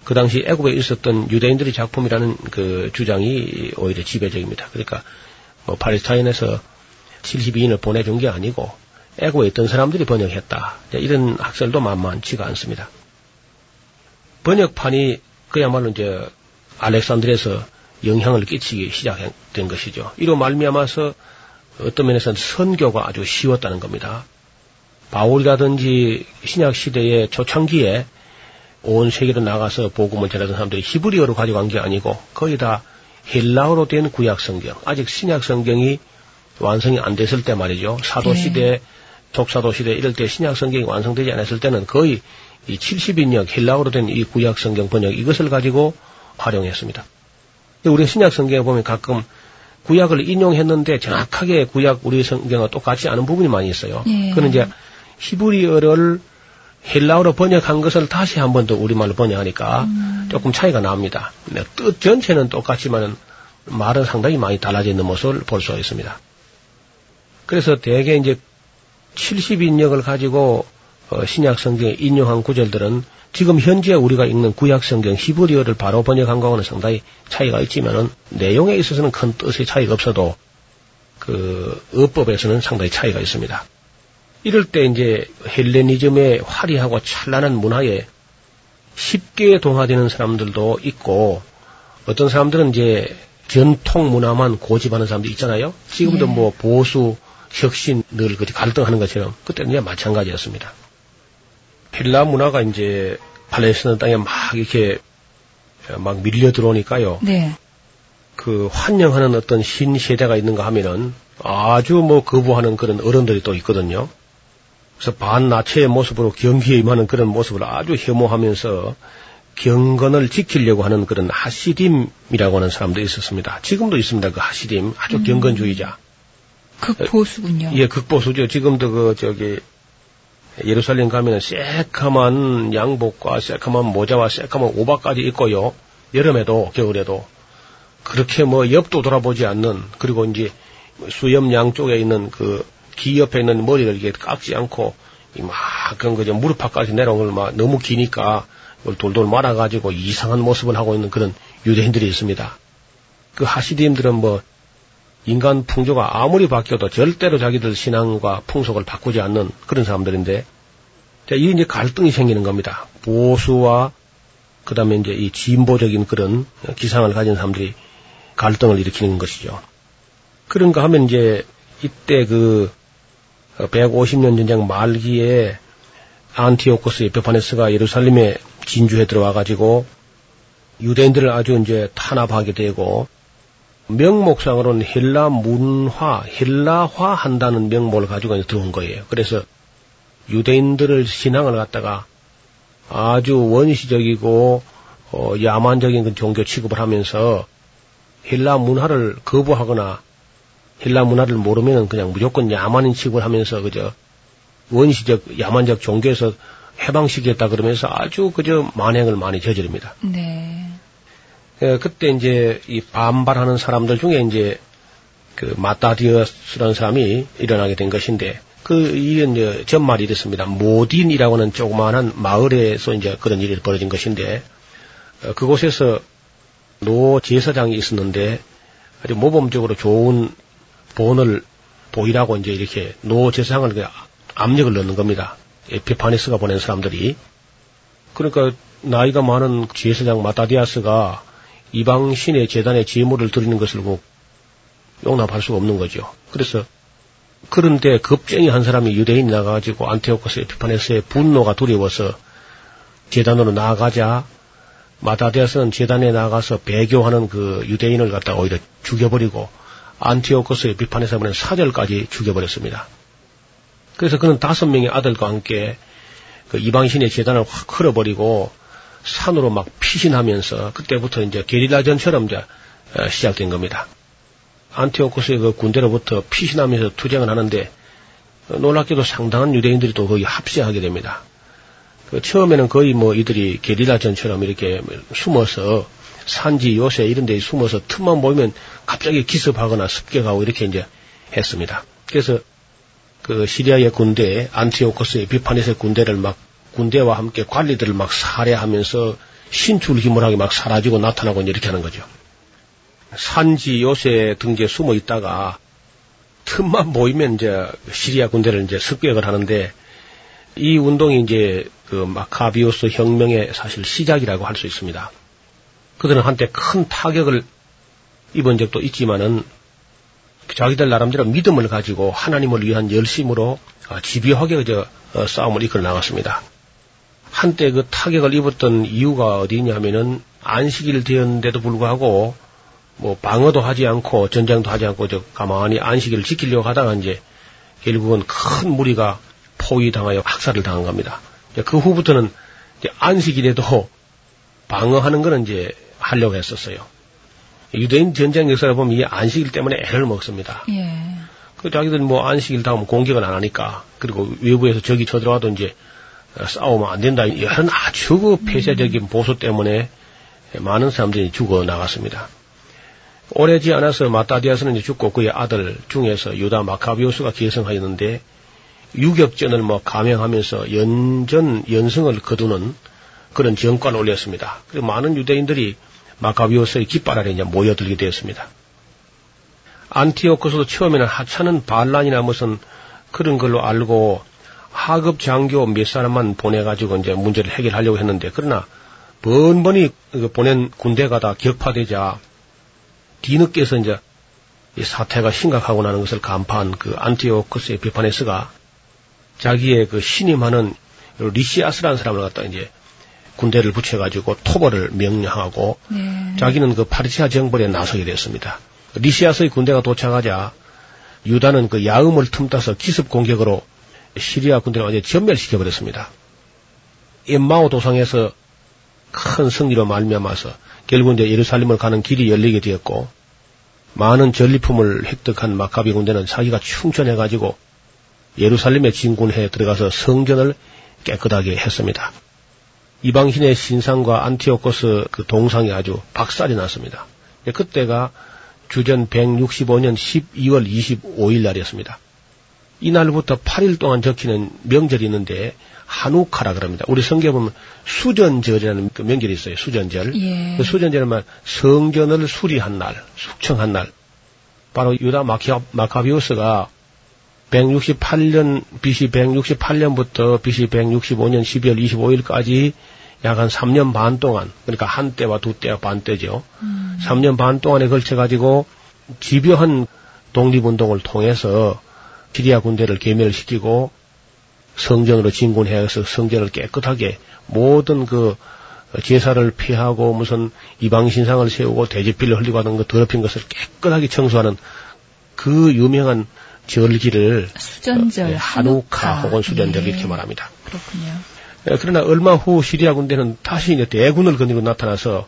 그 당시 애굽에 있었던 유대인들의 작품이라는 그 주장이 오히려 지배적입니다. 그러니까 뭐 팔레스타인에서 72인을 보내준 게 아니고 애굽에 있던 사람들이 번역했다. 이런 학설도 만만치가 않습니다. 번역판이 그야말로 이제 알렉산드리아에서 영향을 끼치기 시작된 것이죠. 이로 말미암아서 어떤 면에서는 선교가 아주 쉬웠다는 겁니다. 바울이라든지 신약 시대의 초창기에 온 세계로 나가서 복음을 전하던 사람들이 히브리어로 가져간 게 아니고 거의 다 헬라어로 된 구약 성경, 아직 신약 성경이 완성이 안 됐을 때 말이죠. 사도 네. 시대, 족사도 시대 이럴 때 신약 성경이 완성되지 않았을 때는 거의 이 70인역 헬라어로 된 이 구약 성경 번역 이것을 가지고 활용했습니다. 우리 신약 성경에 보면 가끔 구약을 인용했는데 정확하게 구약 우리 성경과 똑같지 않은 부분이 많이 있어요. 예. 그는 이제 히브리어를 헬라어로 번역한 것을 다시 한 번 더 우리말로 번역하니까 조금 차이가 납니다. 뜻 전체는 똑같지만은 말은 상당히 많이 달라져 있는 모습을 볼 수 있습니다. 그래서 대개 이제 70인역을 가지고 어, 신약 성경에 인용한 구절들은 지금 현재 우리가 읽는 구약 성경 히브리어를 바로 번역한 거하고는 상당히 차이가 있지만은 내용에 있어서는 큰 뜻의 차이가 없어도 그 어법에서는 상당히 차이가 있습니다. 이럴 때 이제 헬레니즘의 화려하고 찬란한 문화에 쉽게 동화되는 사람들도 있고 어떤 사람들은 이제 전통 문화만 고집하는 사람도 있잖아요. 지금도 예. 뭐 보수 혁신 늘 그렇게 갈등하는 것처럼 그때는 이제 마찬가지였습니다. 헬라 문화가 이제 팔레스타인 땅에 막 이렇게 막 밀려 들어오니까요. 네. 그 환영하는 어떤 신 세대가 있는가 하면은 아주 뭐 거부하는 그런 어른들이 또 있거든요. 그래서 반나체의 모습으로 경기에 임하는 그런 모습을 아주 혐오하면서 경건을 지키려고 하는 그런 하시딤이라고 하는 사람도 있었습니다. 지금도 있습니다. 그 하시딤 아주 음. 경건주의자. 극보수군요. 예, 극보수죠. 지금도 그 저기 예루살렘 가면은 새카만 양복과 새카만 모자와 새카만 오바까지 입고요. 여름에도 겨울에도 그렇게 뭐 옆도 돌아보지 않는 그리고 이제 수염 양쪽에 있는 그 귀 옆에 있는 머리를 이렇게 깎지 않고 이막 그런 거죠 무릎팍까지 내려온 걸 막 너무 기니까 이걸 돌돌 말아가지고 이상한 모습을 하고 있는 그런 유대인들이 있습니다. 그 하시디임들은 뭐 인간 풍조가 아무리 바뀌어도 절대로 자기들 신앙과 풍속을 바꾸지 않는 그런 사람들인데, 자, 이 이제 갈등이 생기는 겁니다. 보수와 그 다음에 이제 이 진보적인 그런 기상을 가진 사람들이 갈등을 일으키는 것이죠. 그런가 하면 이제 이때 그 150년 전쟁 말기에 안티오코스 에피파네스가 예루살렘에 진주에 들어와 가지고 유대인들을 아주 이제 탄압하게 되고 명목상으로는 헬라 문화, 헬라화 한다는 명목을 가지고 들어온 거예요. 그래서 유대인들을 신앙을 갖다가 아주 원시적이고 어, 야만적인 그 종교 취급을 하면서 헬라 문화를 거부하거나 헬라 문화를 모르면 그냥 무조건 야만인 취급을 하면서 그저 원시적 야만적 종교에서 해방시키겠다 그러면서 아주 그저 만행을 많이 저지릅니다. 네. 예, 그때 이제 이 반발하는 사람들 중에 이제 그 마타디아스라는 사람이 일어나게 된 것인데 그 이런 이제 전말이 이렇습니다. 모딘이라고는 조그마한 마을에서 이제 그런 일이 벌어진 것인데 어, 그곳에서 노 제사장이 있었는데 아주 모범적으로 좋은 본을 보이라고 이제 이렇게 노 제사장을 그 압력을 넣는 겁니다. 에피파네스가 보낸 사람들이 그러니까 나이가 많은 제사장 마타디아스가 이방 신의 재단에 제물을 드리는 것을 꼭 용납할 수가 없는 거죠. 그래서 그런데 겁쟁이 한 사람이 유대인이 나가가지고 안테오코스 에피파네스의 분노가 두려워서 재단으로 나아가자 마타디아스는 재단에 나가서 배교하는 그 유대인을 갖다 오히려 죽여버리고 안티오코스 에피파네스는 사절까지 죽여버렸습니다. 그래서 그는 다섯 명의 아들과 함께 그 이방신의 재단을 확 흘어버리고 산으로 막 피신하면서 그때부터 이제 게릴라전처럼 이제 어, 시작된 겁니다. 안티오코스의 그 군대로부터 피신하면서 투쟁을 하는데 어, 놀랍게도 상당한 유대인들이 또 거기 합세하게 됩니다. 그 처음에는 거의 뭐 이들이 게릴라전처럼 이렇게 숨어서 산지 요새 이런 데 숨어서 틈만 보이면 갑자기 기습하거나 습격하고 이렇게 이제 했습니다. 그래서 그 시리아의 군대 안티오코스의 비파네스의 군대를 막 군대와 함께 관리들을 막 살해하면서 신출기물하게 막 사라지고 나타나고 이렇게 하는 거죠. 산지 요새 등지에 숨어 있다가 틈만 보이면 이제 시리아 군대를 이제 습격을 하는데 이 운동이 이제 그 마카비오스 혁명의 사실 시작이라고 할 수 있습니다. 그들은 한때 큰 타격을 입은 적도 있지만은 자기들 나름대로 믿음을 가지고 하나님을 위한 열심으로 아, 집요하게 저 어, 싸움을 이끌어 나갔습니다. 한때 그 타격을 입었던 이유가 어디냐면은 안식일 되었는데도 불구하고 뭐 방어도 하지 않고 전쟁도 하지 않고 저 가만히 안식일을 지키려고 하다가 이제 결국은 큰 무리가 포위당하여 학살을 당한 겁니다. 이제 그 후부터는 이제 안식일에도 방어하는 거는 이제 하려고 했었어요. 유대인 전쟁 역사를 보면 이 안식일 때문에 애를 먹습니다. 예. 그 자기들 뭐 안식일 다음 공격은 안 하니까 그리고 외부에서 적이 쳐들어와도 이제 어, 싸우면 안 된다 이런 아주 그 폐쇄적인 보수 때문에 많은 사람들이 죽어 나갔습니다. 오래지 않아서 마따디아스는 죽고 그의 아들 중에서 유다 마카비오스가 계승하였는데 유격전을 뭐 감행하면서 연전 연승을 거두는 그런 정권을 올렸습니다. 그리고 많은 유대인들이 마카비오스의 깃발 아래 이제 모여들게 되었습니다. 안티오코스도 처음에는 하찮은 반란이나 무슨 그런 걸로 알고 하급 장교 몇 사람만 보내가지고 이제 문제를 해결하려고 했는데 그러나 번번이 그 보낸 군대가 다 격파되자 뒤늦게서 이제 이 사태가 심각하고 나는 것을 간파한 그 안티오코스의 비파네스가 자기의 그 신임하는 리시아스라는 사람을 갖다 이제 군대를 붙여가지고 토벌을 명령하고 네. 자기는 그 파르시아 정벌에 나서게 됐습니다. 리시아스의 군대가 도착하자 유다는 그 야음을 틈타서 기습 공격으로 시리아 군대를 완전히 전멸시켜 버렸습니다. 엠마오 도상에서 큰 승리로 말미암아서 결국 이제 예루살렘을 가는 길이 열리게 되었고 많은 전리품을 획득한 마카비 군대는 자기가 충전해 가지고 예루살렘에 진군해 들어가서 성전을 깨끗하게 했습니다. 이방신의 신상과 안티오코스 그 동상이 아주 박살이 났습니다. 그때가 주전 165년 12월 25일 날이었습니다. 이날부터 8일 동안 적히는 명절이 있는데 한우카라 그럽니다. 우리 성경에 보면 수전절이라는 그 명절이 있어요. 수전절. 예. 그 수전절은 말 성전을 수리한 날, 숙청한 날. 바로 유다 마키아, 마카비우스가 168년, BC 168년부터 BC 165년 12월 25일까지 약 한 3년 반 동안, 그러니까 한 때와 두 때와 반 때죠. 음. 3년 반 동안에 걸쳐가지고 집요한 독립운동을 통해서 시리아 군대를 괴멸시키고 성전으로 진군해서 성전을 깨끗하게 모든 그 제사를 피하고 무슨 이방 신상을 세우고 대지필을 흘리고 하는 것 더럽힌 것을 깨끗하게 청소하는 그 유명한 절기를 수전절, 어, 네, 한우카 혹은 수전절 예. 이렇게 말합니다. 그렇군요. 예, 그러나 얼마 후 시리아 군대는 다시 이제 대군을 거느리고 나타나서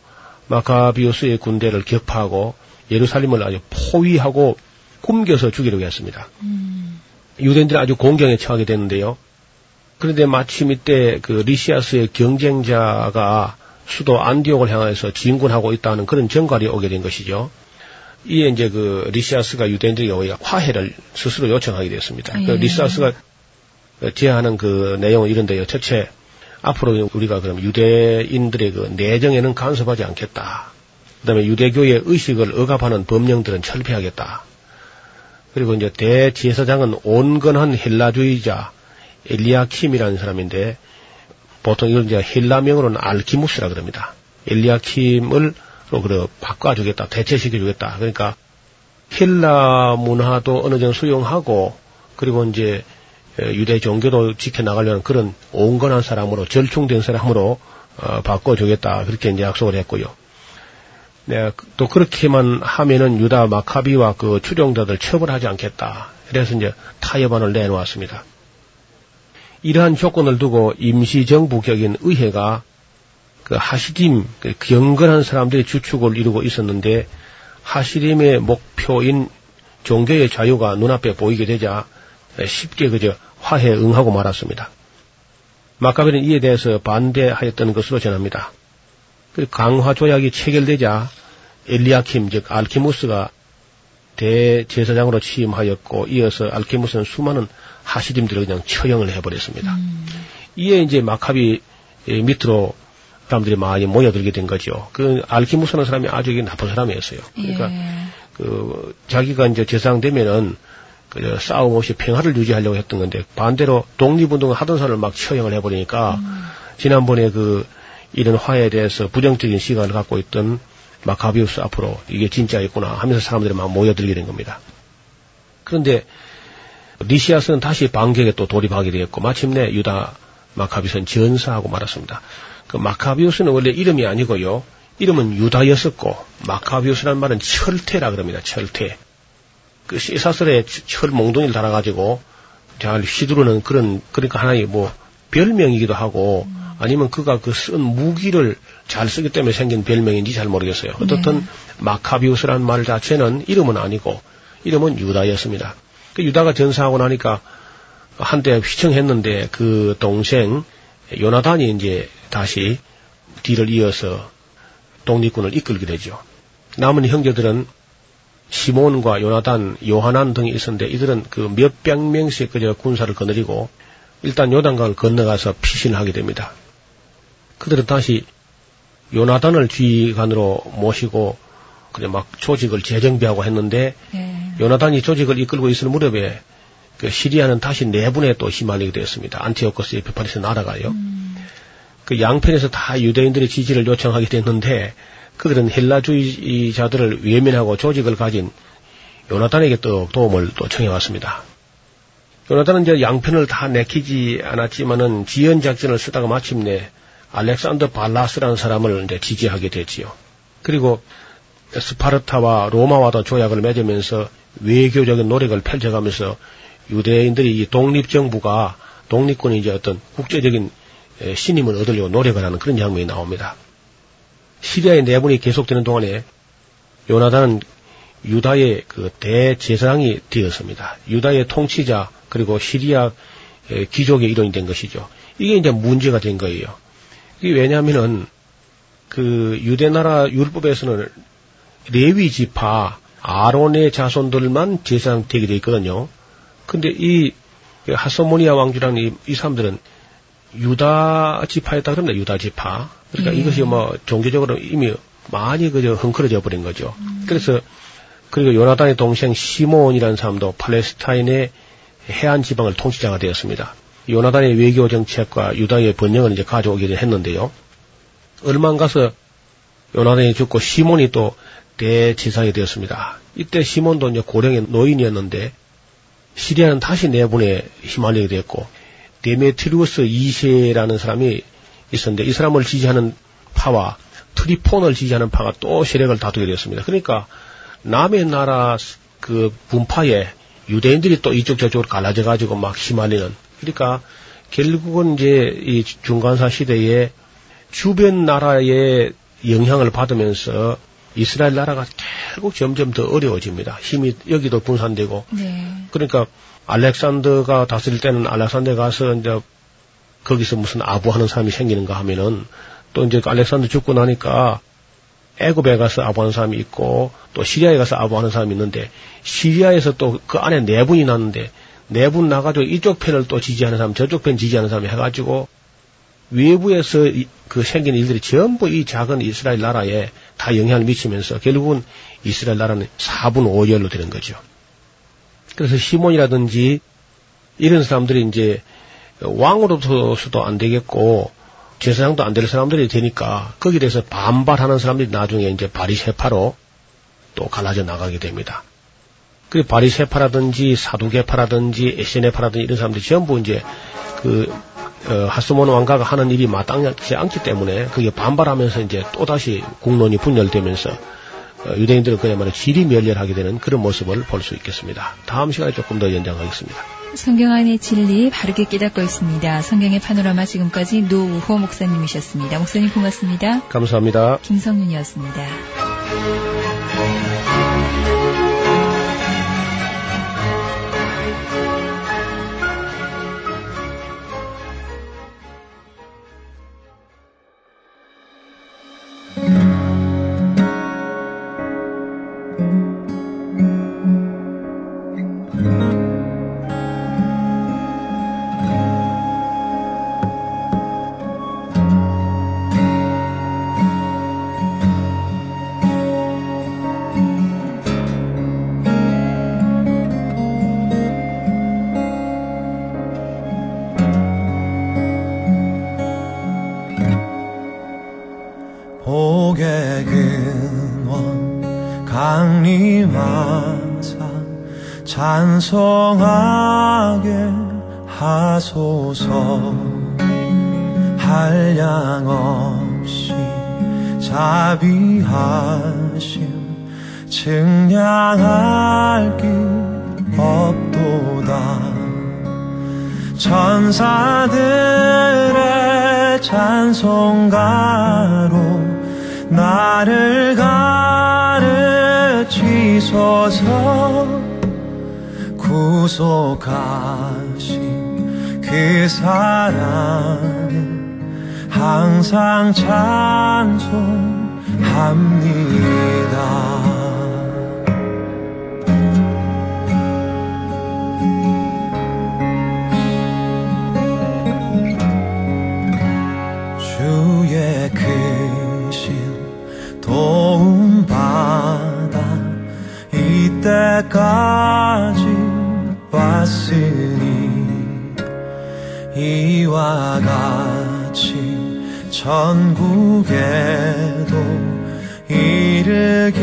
마카비오스의 군대를 격파하고 예루살렘을 아주 포위하고 굶겨서 죽이려고 했습니다. 음. 유대인들이 아주 공경에 처하게 되는데요. 그런데 마침 이때 그 리시아스의 경쟁자가 수도 안디옥을 향해서 진군하고 있다는 그런 정갈이 오게 된 것이죠. 이에 이제 그 리시아스가 유대인들에게 오히려 화해를 스스로 요청하게 됐습니다. 그 예. 그 리시아스가 제안하는 그 내용은 이런데요. 첫째, 앞으로 우리가 그럼 유대인들의 그 내정에는 간섭하지 않겠다. 그 다음에 유대교의 의식을 억압하는 법령들은 철폐하겠다. 그리고 이제 대제사장은 온건한 헬라주의자 엘리아킴이라는 사람인데 보통 이걸 이제 헬라명으로는 알키무스라 그럽니다. 엘리아킴을 그래 바꿔주겠다, 대체시켜주겠다. 그러니까 헬라 문화도 어느 정도 수용하고 그리고 이제 유대 종교도 지켜나가려는 그런 온건한 사람으로 절충된 사람으로 어, 바꿔주겠다 그렇게 이제 약속을 했고요. 네, 또 그렇게만 하면은 유다 마카비와 그 추종자들 처벌하지 않겠다. 그래서 이제 타협안을 내놓았습니다. 이러한 조건을 두고 임시정부 격인 의회가 그 하시딤, 그 경건한 사람들의 주축을 이루고 있었는데 하시림의 목표인 종교의 자유가 눈앞에 보이게 되자 쉽게 그저 화해 응하고 말았습니다. 마카베는 이에 대해서 반대하였던 것으로 전합니다. 그 강화 조약이 체결되자 엘리아킴 즉 알키무스가 대제사장으로 취임하였고 이어서 알키무스는 수많은 하시림들을 그냥 처형을 해버렸습니다. 음. 이에 이제 마카비 밑으로 사람들이 많이 모여들게 된 거죠. 그 알키무스라는 사람이 아주 나쁜 사람이었어요. 그러니까 예. 그 자기가 이제 재상되면은 그 싸움 없이 평화를 유지하려고 했던 건데 반대로 독립운동을 하던 사람을 막 처형을 해버리니까 음. 지난번에 그 이런 화해에 대해서 부정적인 시간을 갖고 있던 마카비우스 앞으로 이게 진짜였구나 하면서 사람들이 막 모여들게 된 겁니다. 그런데 리시아스는 다시 반격에 또 돌입하게 되었고 마침내 유다 마카비스는 전사하고 말았습니다. 그 마카비우스는 원래 이름이 아니고요. 이름은 유다였었고 마카비우스라는 말은 철퇴라 그럽니다. 철퇴. 그 시사설에 철 몽둥이를 달아가지고 잘 휘두르는 그런 그러니까 하나의 뭐 별명이기도 하고 아니면 그가 그 쓴 무기를 잘 쓰기 때문에 생긴 별명인지 잘 모르겠어요. 어떻든 네. 마카비우스라는 말 자체는 이름은 아니고 이름은 유다였습니다. 그 유다가 전사하고 나니까 한때 휘청했는데 그 동생 요나단이 이제 다시 뒤를 이어서 독립군을 이끌게 되죠. 남은 형제들은 시몬과 요나단, 요하난 등이 있었는데 이들은 그 몇백 명씩 그저 군사를 거느리고 일단 요단강을 건너가서 피신을 하게 됩니다. 그들은 다시 요나단을 지휘관으로 모시고 그냥 막 조직을 재정비하고 했는데 네. 요나단이 조직을 이끌고 있을 무렵에 그 시리아는 다시 내분에 또 휘말리게 되었습니다. 안티오코스 에피파니스 나라가요. 음. 그 양편에서 다 유대인들의 지지를 요청하게 됐는데 그들은 헬라주의자들을 외면하고 조직을 가진 요나단에게 또 도움을 또 청해왔습니다. 요나단은 이제 양편을 다 내키지 않았지만은 지연 작전을 쓰다가 마침내 알렉산더 발라스라는 사람을 이제 지지하게 됐지요. 그리고 스파르타와 로마와도 조약을 맺으면서 외교적인 노력을 펼쳐가면서 유대인들이 이 독립정부가 독립군이 이제 어떤 국제적인 신임을 얻으려고 노력을 하는 그런 장면이 나옵니다. 시리아의 내분이 계속되는 동안에 요나단은 유다의 그 대제사장이 되었습니다. 유다의 통치자 그리고 시리아 귀족의 일원이 된 것이죠. 이게 이제 문제가 된 거예요. 이게 왜냐하면은 그 유대 나라 율법에서는 레위 지파 아론의 자손들만 제사장 되게 돼 있거든요. 근데 이 하소모니아 왕주라는 이, 이 사람들은 유다 지파였다 그럽니다. 유다 지파. 그러니까 예. 이것이 뭐 종교적으로 이미 많이 그저 흥크러져 버린 거죠. 음. 그래서 그리고 요나단의 동생 시몬이라는 사람도 팔레스타인의 해안 지방을 통치자가 되었습니다. 요나단의 외교 정책과 유다의 번영을 이제 가져오기를 했는데요. 얼마 안 가서 요나단이 죽고 시몬이 또 대제사장이 되었습니다. 이때 시몬도 이제 고령의 노인이었는데 시리아는 다시 내분에 휘말리게 됐고 데메트리우스 2세라는 사람이 있었는데 이 사람을 지지하는 파와 트리폰을 지지하는 파가 또 세력을 다투게 되었습니다. 그러니까 남의 나라 그 분파에 유대인들이 또 이쪽 저쪽으로 갈라져 가지고 막 휘말리는 그러니까 결국은 이제 이 중간사 시대에 주변 나라의 영향을 받으면서 이스라엘 나라가 결국 점점 더 어려워집니다. 힘이 여기도 분산되고. 네. 그러니까 알렉산더가 다스릴 때는 알렉산더에 가서 이제 거기서 무슨 아부하는 사람이 생기는가 하면은 또 이제 알렉산더 죽고 나니까 애굽에 가서 아부하는 사람이 있고 또 시리아에 가서 아부하는 사람이 있는데 시리아에서 또 그 안에 내분이 네 났는데 내분 네 나가지고 이쪽 편을 또 지지하는 사람 저쪽 편 지지하는 사람이 해가지고 외부에서 이, 그 생긴 일들이 전부 이 작은 이스라엘 나라에 다 영향을 미치면서 결국은 이스라엘 나라는 4분 5열로 되는 거죠. 그래서 시몬이라든지 이런 사람들이 이제 왕으로서도 안 되겠고 제사장도 안 될 사람들이 되니까 거기에 대해서 반발하는 사람들이 나중에 이제 바리세파로 또 갈라져 나가게 됩니다. 그 바리세파라든지 사두개파라든지 에세네파라든지 이런 사람들이 전부 이제 그 어, 하스몬 왕가가 하는 일이 마땅치 않기 때문에 그게 반발하면서 이제 또다시 국론이 분열되면서 어, 유대인들은 그야말로 질이 멸렬하게 되는 그런 모습을 볼 수 있겠습니다. 다음 시간에 조금 더 연장하겠습니다. 성경 안의 진리 바르게 깨닫고 있습니다. 성경의 파노라마 지금까지 노우호 목사님이셨습니다. 목사님 고맙습니다. 감사합니다. 김성윤이었습니다. 찬송하게 하소서. 한량 없이 자비하심 증량할 길 없도다. 천사들의 찬송가로 나를 가르치소서 약속하신 그 사랑을 항상 찬송합니다. 주의 크신 도움받아 이때까지 왔으니 이와 같이 전국에도 이르기를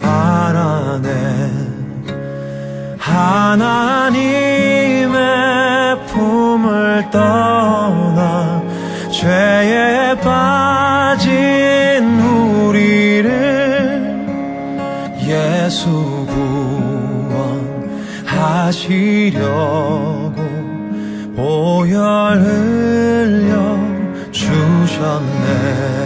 바라네. 하나님의 품을 떠나 죄에 빠진 우리를 예수 하시려고 보혈 흘려 주셨네.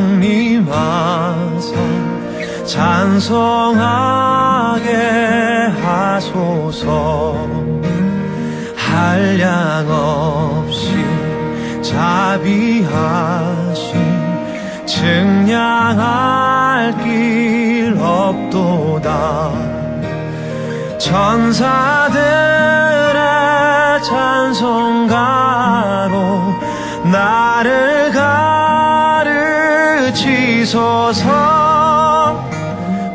강림하사 찬송하 증량할 길 없도다. 천사들의 찬송가로 나를 가르치소서.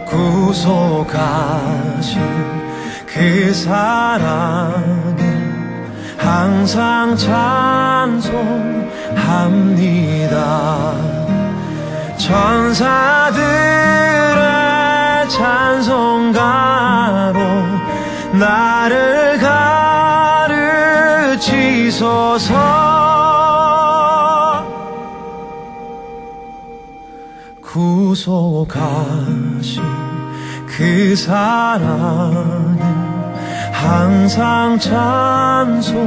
구속하신 그 사랑을 항상 찬송합니다 천사들의 찬송가로 나를 가르치소서. 구속하신 그 사랑을 항상 찬송합니다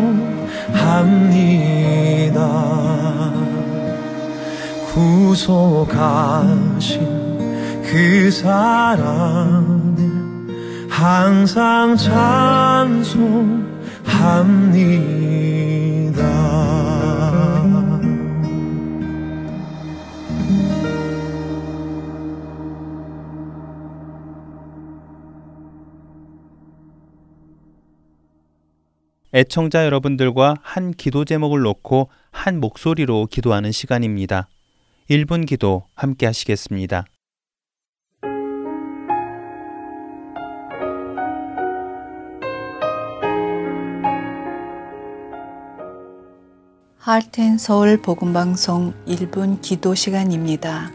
구속하신 그 사랑을 항상 찬송합니다 애청자 여러분들과 한 기도 제목을 놓고 한 목소리로 기도하는 시간입니다. 1분 기도 함께 하시겠습니다. 하트앤 서울 복음방송 1분 기도 시간입니다.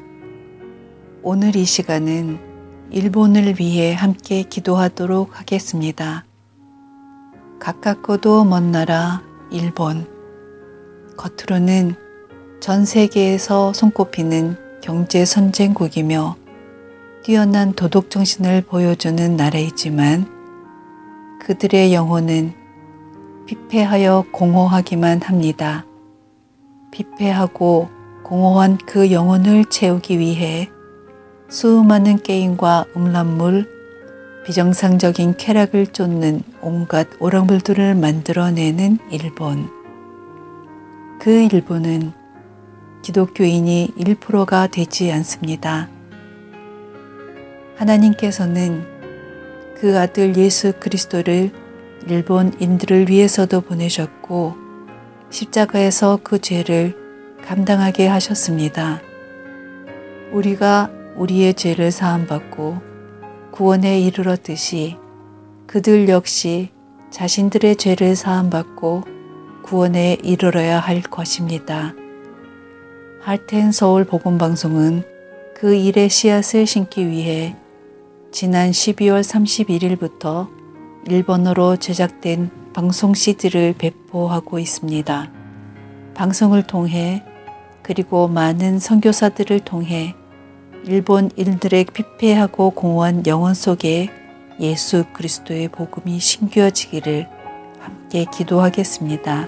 오늘 이 시간은 일본을 위해 함께 기도하도록 하겠습니다. 가깝고도 먼 나라 일본. 겉으로는 전 세계에서 손꼽히는 경제 선진국이며 뛰어난 도덕 정신을 보여주는 나라이지만 그들의 영혼은 피폐하여 공허하기만 합니다. 피폐하고 공허한 그 영혼을 채우기 위해 수많은 게임과 음란물, 비정상적인 쾌락을 쫓는 온갖 오락물들을 만들어내는 일본. 그 일본은 기독교인이 1%가 되지 않습니다. 하나님께서는 그 아들 예수 그리스도를 일본인들을 위해서도 보내셨고 십자가에서 그 죄를 감당하게 하셨습니다. 우리가 우리의 죄를 사함받고 구원에 이르렀듯이 그들 역시 자신들의 죄를 사함받고 구원에 이르러야 할 것입니다. 할텐 서울 복음방송은 그 일의 씨앗을 심기 위해 지난 12월 31일부터 일본어로 제작된 방송 CD를 배포하고 있습니다. 방송을 통해 그리고 많은 선교사들을 통해 일본인들의 피폐하고 공허한 영혼 속에 예수 그리스도의 복음이 심겨지기를 함께 기도하겠습니다.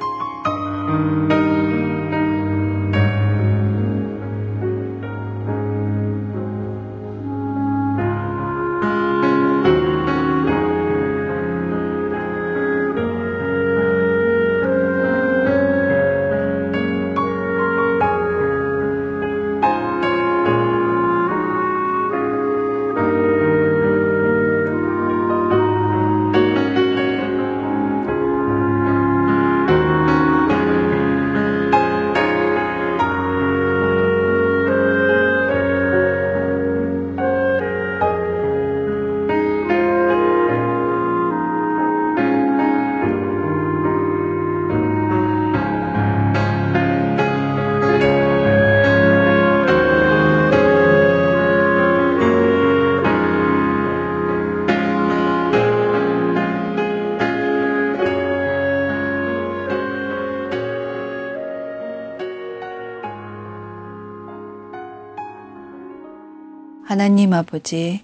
하나님 아버지,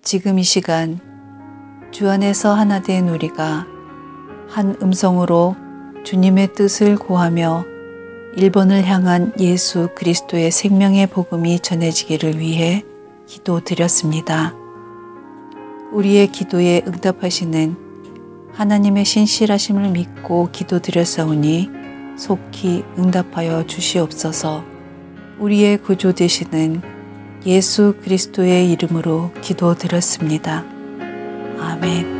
지금 이 시간 주 안에서 하나 된 우리가 한 음성으로 주님의 뜻을 고하며 일본을 향한 예수 그리스도의 생명의 복음이 전해지기를 위해 기도드렸습니다. 우리의 기도에 응답하시는 하나님의 신실하심을 믿고 기도드렸사오니 속히 응답하여 주시옵소서 우리의 구조 되시는 예수 그리스도의 이름으로 기도드렸습니다. 아멘.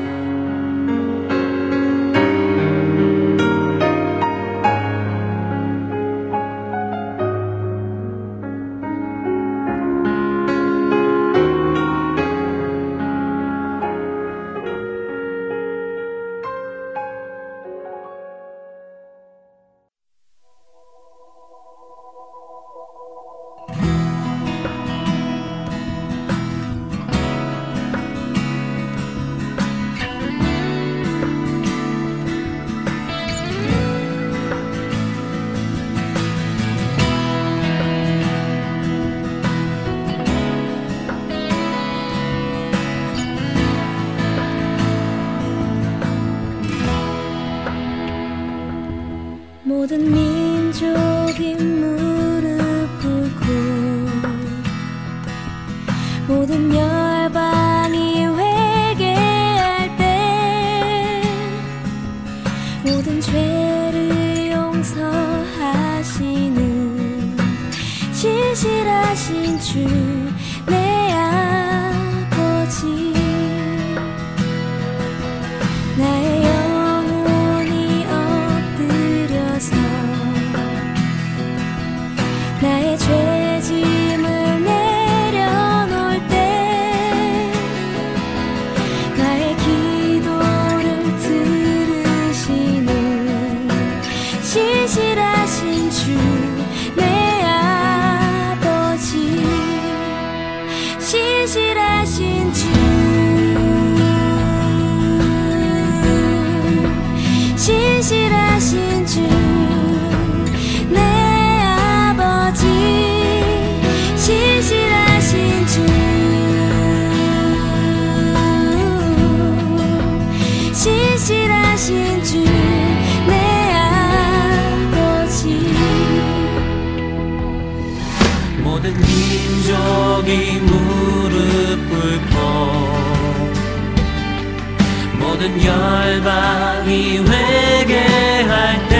열방이 회개할 때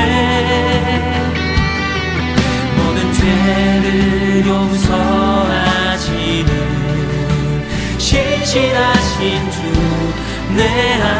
모든 죄를 용서하시는 신실하신 주 내 안.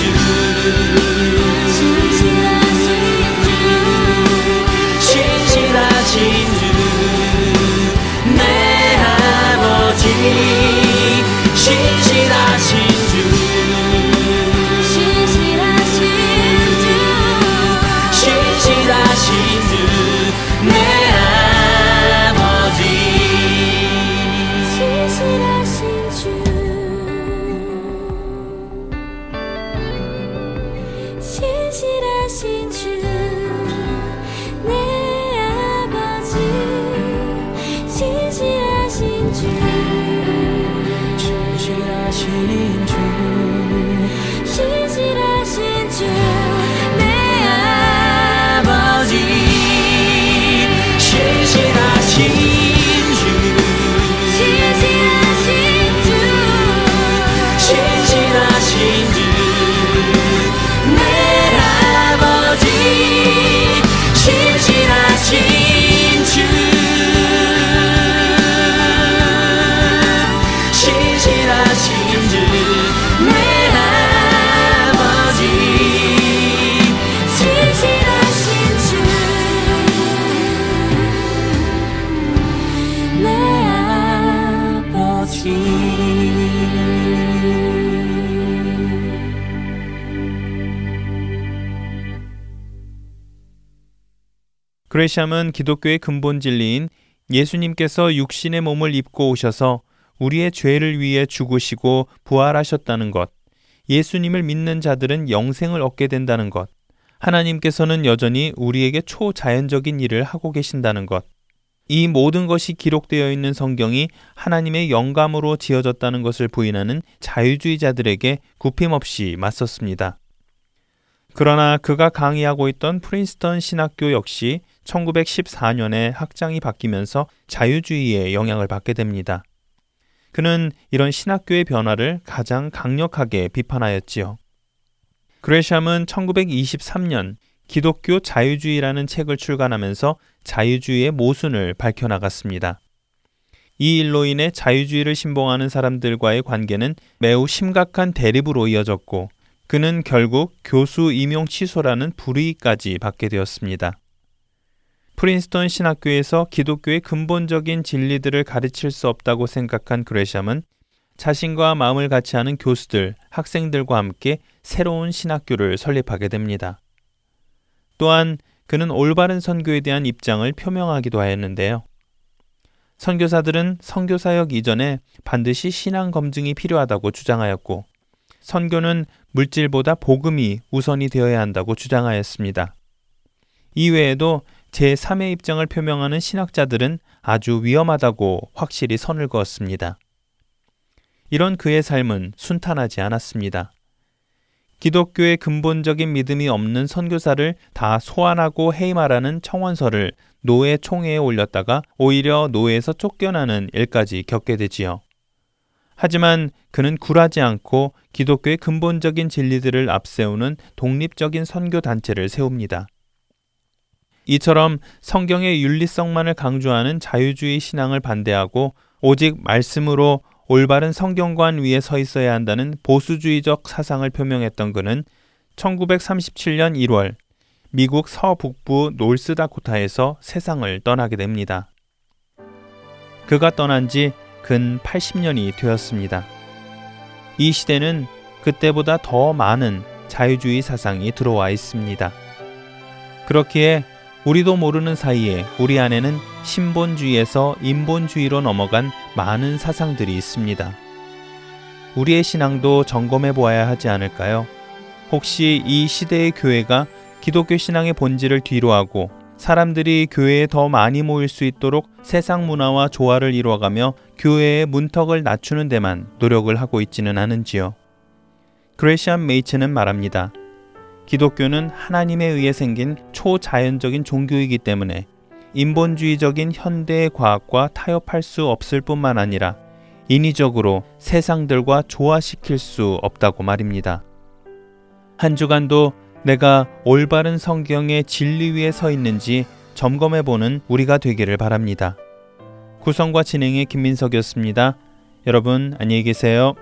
그레샴은 기독교의 근본 진리인 예수님께서 육신의 몸을 입고 오셔서 우리의 죄를 위해 죽으시고 부활하셨다는 것, 예수님을 믿는 자들은 영생을 얻게 된다는 것, 하나님께서는 여전히 우리에게 초자연적인 일을 하고 계신다는 것, 이 모든 것이 기록되어 있는 성경이 하나님의 영감으로 지어졌다는 것을 부인하는 자유주의자들에게 굽힘없이 맞섰습니다. 그러나 그가 강의하고 있던 프린스턴 신학교 역시 1914년에 학장이 바뀌면서 자유주의에 영향을 받게 됩니다. 그는 이런 신학교의 변화를 가장 강력하게 비판하였지요. 그레샴은 1923년 기독교 자유주의라는 책을 출간하면서 자유주의의 모순을 밝혀나갔습니다. 이 일로 인해 자유주의를 신봉하는 사람들과의 관계는 매우 심각한 대립으로 이어졌고 그는 결국 교수 임용 취소라는 불이익까지 받게 되었습니다. 프린스턴 신학교에서 기독교의 근본적인 진리들을 가르칠 수 없다고 생각한 그레샴은 자신과 마음을 같이 하는 교수들, 학생들과 함께 새로운 신학교를 설립하게 됩니다. 또한 그는 올바른 선교에 대한 입장을 표명하기도 하였는데요. 선교사들은 선교사역 이전에 반드시 신앙 검증이 필요하다고 주장하였고, 선교는 물질보다 복음이 우선이 되어야 한다고 주장하였습니다. 이외에도 제3의 입장을 표명하는 신학자들은 아주 위험하다고 확실히 선을 그었습니다. 이런 그의 삶은 순탄하지 않았습니다. 기독교의 근본적인 믿음이 없는 선교사를 다 소환하고 해임하라는 청원서를 노예 총회에 올렸다가 오히려 노예에서 쫓겨나는 일까지 겪게 되지요. 하지만 그는 굴하지 않고 기독교의 근본적인 진리들을 앞세우는 독립적인 선교 단체를 세웁니다. 이처럼 성경의 윤리성만을 강조하는 자유주의 신앙을 반대하고 오직 말씀으로 올바른 성경관 위에 서 있어야 한다는 보수주의적 사상을 표명했던 그는 1937년 1월 미국 서북부 놀스다코타에서 세상을 떠나게 됩니다. 그가 떠난 지 근 80년이 되었습니다. 이 시대는 그때보다 더 많은 자유주의 사상이 들어와 있습니다. 그렇기에 우리도 모르는 사이에 우리 안에는 신본주의에서 인본주의로 넘어간 많은 사상들이 있습니다. 우리의 신앙도 점검해 보아야 하지 않을까요? 혹시 이 시대의 교회가 기독교 신앙의 본질을 뒤로하고 사람들이 교회에 더 많이 모일 수 있도록 세상 문화와 조화를 이루어가며 교회의 문턱을 낮추는 데만 노력을 하고 있지는 않은지요. 그레시안 메이츠는 말합니다. 기독교는 하나님에 의해 생긴 초자연적인 종교이기 때문에 인본주의적인 현대의 과학과 타협할 수 없을 뿐만 아니라 인위적으로 세상들과 조화시킬 수 없다고 말입니다. 한 주간도 내가 올바른 성경의 진리 위에 서 있는지 점검해 보는 우리가 되기를 바랍니다. 구성과 진행의 김민석이었습니다. 여러분 안녕히 계세요.